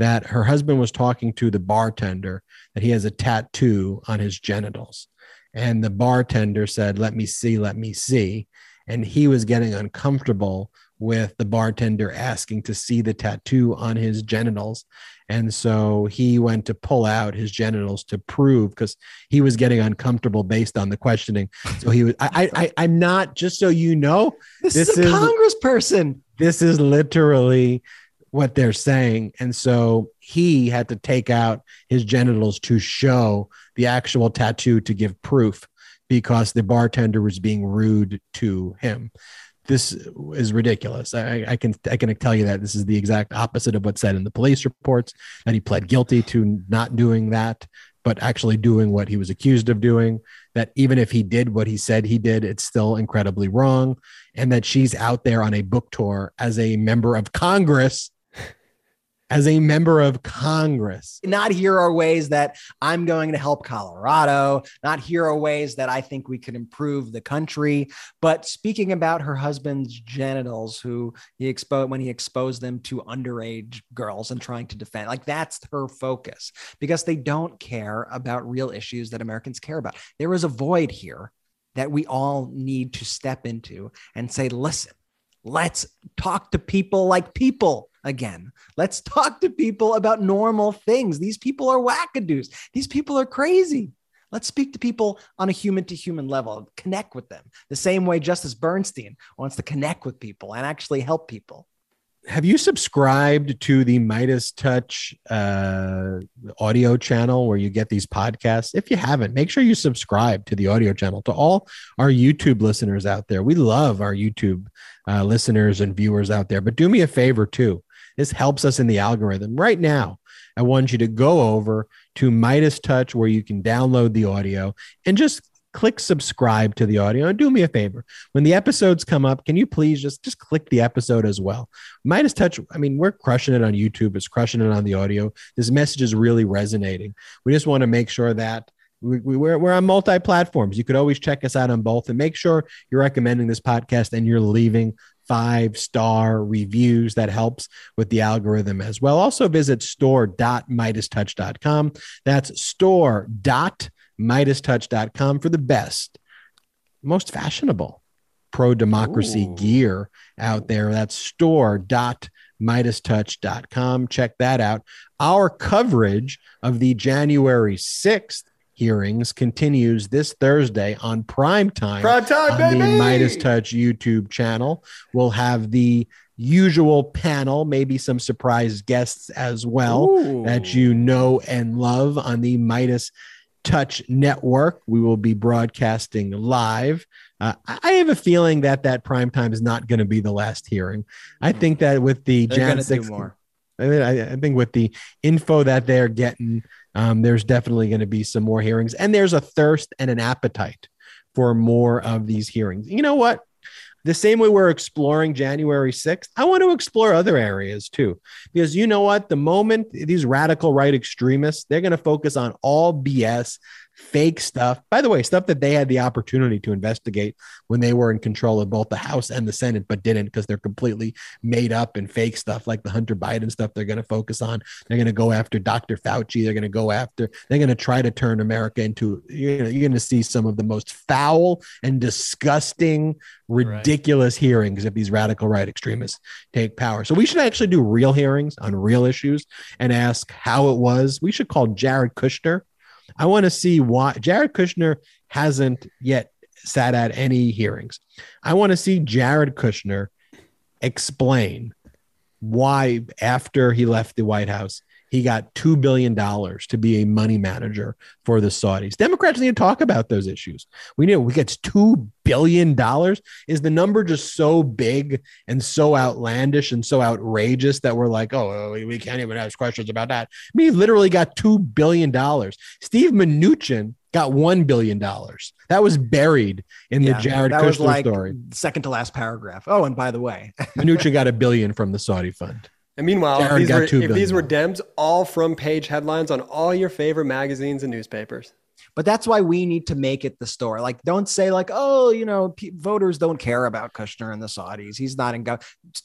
[SPEAKER 1] that her husband was talking to the bartender that he has a tattoo on his genitals, and the bartender said, "Let me see, let me see," and he was getting uncomfortable with the bartender asking to see the tattoo on his genitals. And so he went to pull out his genitals to prove because he was getting uncomfortable based on the questioning. So he was, I, I, I I'm not, just so you know,
[SPEAKER 3] This, is a congressperson.
[SPEAKER 1] this is literally what they're saying. And so he had to take out his genitals to show the actual tattoo to give proof because the bartender was being rude to him. This is ridiculous. I, I can I can tell you that this is the exact opposite of what's said in the police reports. That he pled guilty to not doing that, but actually doing what he was accused of doing. That even if he did what he said he did, it's still incredibly wrong. And that she's out there on a book tour as a member of Congress as a member of Congress.
[SPEAKER 3] Not here are ways that I'm going to help Colorado. Not here are ways that I think we could improve the country. But speaking about her husband's genitals, who he exposed when he exposed them to underage girls and trying to defend, like that's her focus because they don't care about real issues that Americans care about. There is a void here that we all need to step into and say, listen, let's talk to people like people again. Let's talk to people about normal things. These people are wackadoos. These people are crazy. Let's speak to people on a human to human level, connect with them the same way Justice Bernstein wants to connect with people and actually help people.
[SPEAKER 1] Have you subscribed to the MeidasTouch uh, audio channel where you get these podcasts? If you haven't, make sure you subscribe to the audio channel. To all our YouTube listeners out there, we love our YouTube uh, listeners and viewers out there. But do me a favor too this helps us in the algorithm. Right now, I want you to go over to MeidasTouch where you can download the audio and just click subscribe to the audio and do me a favor. When the episodes come up can you please just just click the episode as well? MeidasTouch i mean we're crushing it on youtube. It's crushing it on the audio. This message is really resonating. We just want to make sure that we, we, we're, we're on multi platforms. You could always check us out on both and make sure you're recommending this podcast and you're leaving five star reviews. That helps with the algorithm as well. Also visit store.meidastouch.com. That's store.meidastouch.com for the best, most fashionable pro democracy gear out there. That's store.meidastouch.com. Check that out. Our coverage of the January 6th hearings continues this Thursday on prime time,
[SPEAKER 2] prime time
[SPEAKER 1] on
[SPEAKER 2] baby!
[SPEAKER 1] the MeidasTouch YouTube channel. We'll have the usual panel, maybe some surprise guests as well Ooh. that you know and love on the Midas Touch Network. We will be broadcasting live. Uh, I have a feeling that that prime time is not going to be the last hearing. I think that with the Jan 6 more. I, I think with the info that they're getting um, there's definitely going to be some more hearings, and there's a thirst and an appetite for more of these hearings. You know what? The same way we're exploring January 6th, I want to explore other areas too. Because you know what? The moment these radical right extremists, they're going to focus on all BS fake stuff. By the way, stuff that they had the opportunity to investigate when they were in control of both the House and the Senate, but didn't because they're completely made up and fake stuff like the Hunter Biden stuff they're going to focus on. They're going to go after Dr. Fauci. They're going to go after, they're going to try to turn America into, you know, you're going to see some of the most foul and disgusting, ridiculous right. hearings if these radical right extremists take power. So we should actually do real hearings on real issues and ask how it was. We should call Jared Kushner I want to see why Jared Kushner hasn't yet sat at any hearings. I want to see Jared Kushner explain why, after he left the White House, he got $2 billion to be a money manager for the Saudis. Democrats need to talk about those issues. We know we get $2 billion. Is the number just so big and so outlandish and so outrageous that we're like, oh, oh we can't even ask questions about that? I mean, he literally got $2 billion. Steve Mnuchin got $1 billion. That was buried in yeah, the Jared that Kushner was like story.
[SPEAKER 3] Second to last paragraph. Oh, and by the way,
[SPEAKER 1] Mnuchin got a billion from the Saudi fund.
[SPEAKER 2] And meanwhile, if, these were, if these were Dems, all from page headlines on all your favorite magazines and newspapers.
[SPEAKER 3] But that's why we need to make it the story. Like, don't say like, oh, you know, p- voters don't care about Kushner and the Saudis. He's not in. Go-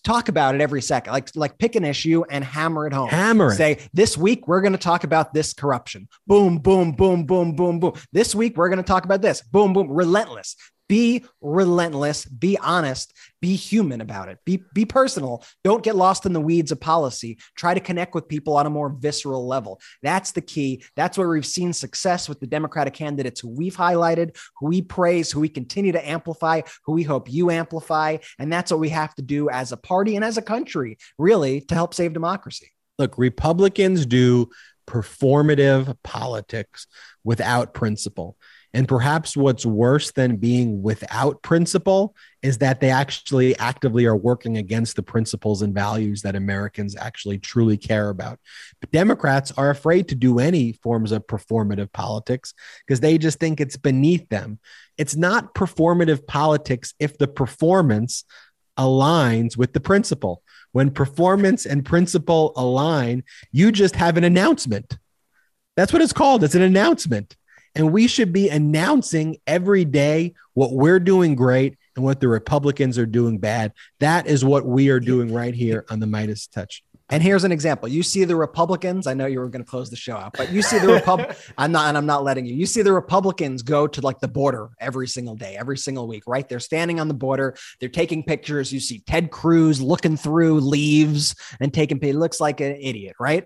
[SPEAKER 3] talk about it every second. Like, like pick an issue and hammer it home.
[SPEAKER 1] Hammer it.
[SPEAKER 3] Say this week we're going to talk about this corruption. Boom, boom, boom, boom, boom, boom. This week we're going to talk about this. Boom, boom. Relentless. Be relentless, be honest, be human about it. Be be personal. Don't get lost in the weeds of policy. Try to connect with people on a more visceral level. That's the key. That's where we've seen success with the Democratic candidates who we've highlighted, who we praise, who we continue to amplify, who we hope you amplify, and that's what we have to do as a party and as a country, really, to help save democracy.
[SPEAKER 1] Look, Republicans do performative politics without principle. And perhaps what's worse than being without principle is that they actually actively are working against the principles and values that Americans actually truly care about. But Democrats are afraid to do any forms of performative politics because they just think it's beneath them. It's not performative politics if the performance aligns with the principle when performance and principle align, you just have an announcement. That's what it's called. It's an announcement. And we should be announcing every day what we're doing great and what the Republicans are doing bad. That is what we are doing right here on the MeidasTouch.
[SPEAKER 3] And here's an example. You see the Republicans. I know you were going to close the show out, but you see the Repub. I'm not, and I'm not letting you. You see the Republicans go to like the border every single day, every single week, right? They're standing on the border. They're taking pictures. You see Ted Cruz looking through leaves and taking. He looks like an idiot, right?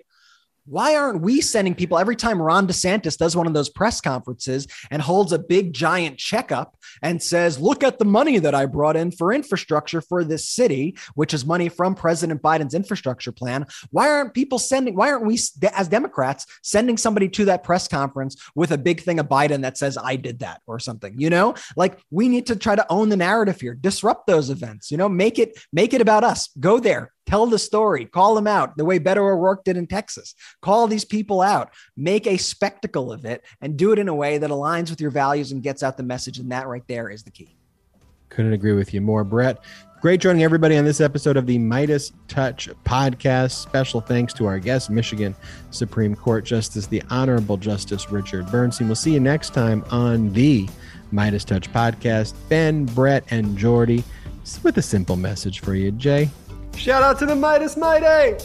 [SPEAKER 3] Why aren't we sending people every time Ron DeSantis does one of those press conferences and holds a big giant checkup and says, Look at the money that I brought in for infrastructure for this city, which is money from President Biden's infrastructure plan? Why aren't people sending, why aren't we as Democrats sending somebody to that press conference with a big thing of Biden that says, I did that or something? You know, like we need to try to own the narrative here, disrupt those events, you know, make it, make it about us. Go there, Tell the story, call them out the way Beto O'Rourke did in Texas. Call these people out, make a spectacle of it, and do it in a way that aligns with your values and gets out the message. And that right there is the key.
[SPEAKER 1] Couldn't agree with you more, Brett. Great joining everybody on this episode of the Midas Touch podcast. Special thanks to our guest, Michigan Supreme Court Justice, the Honorable Justice Richard Bernstein. We'll see you next time on the MeidasTouch podcast. Ben, Brett, and Jordy with a simple message for you, Jay.
[SPEAKER 2] Shout out to the Meidas Mighty!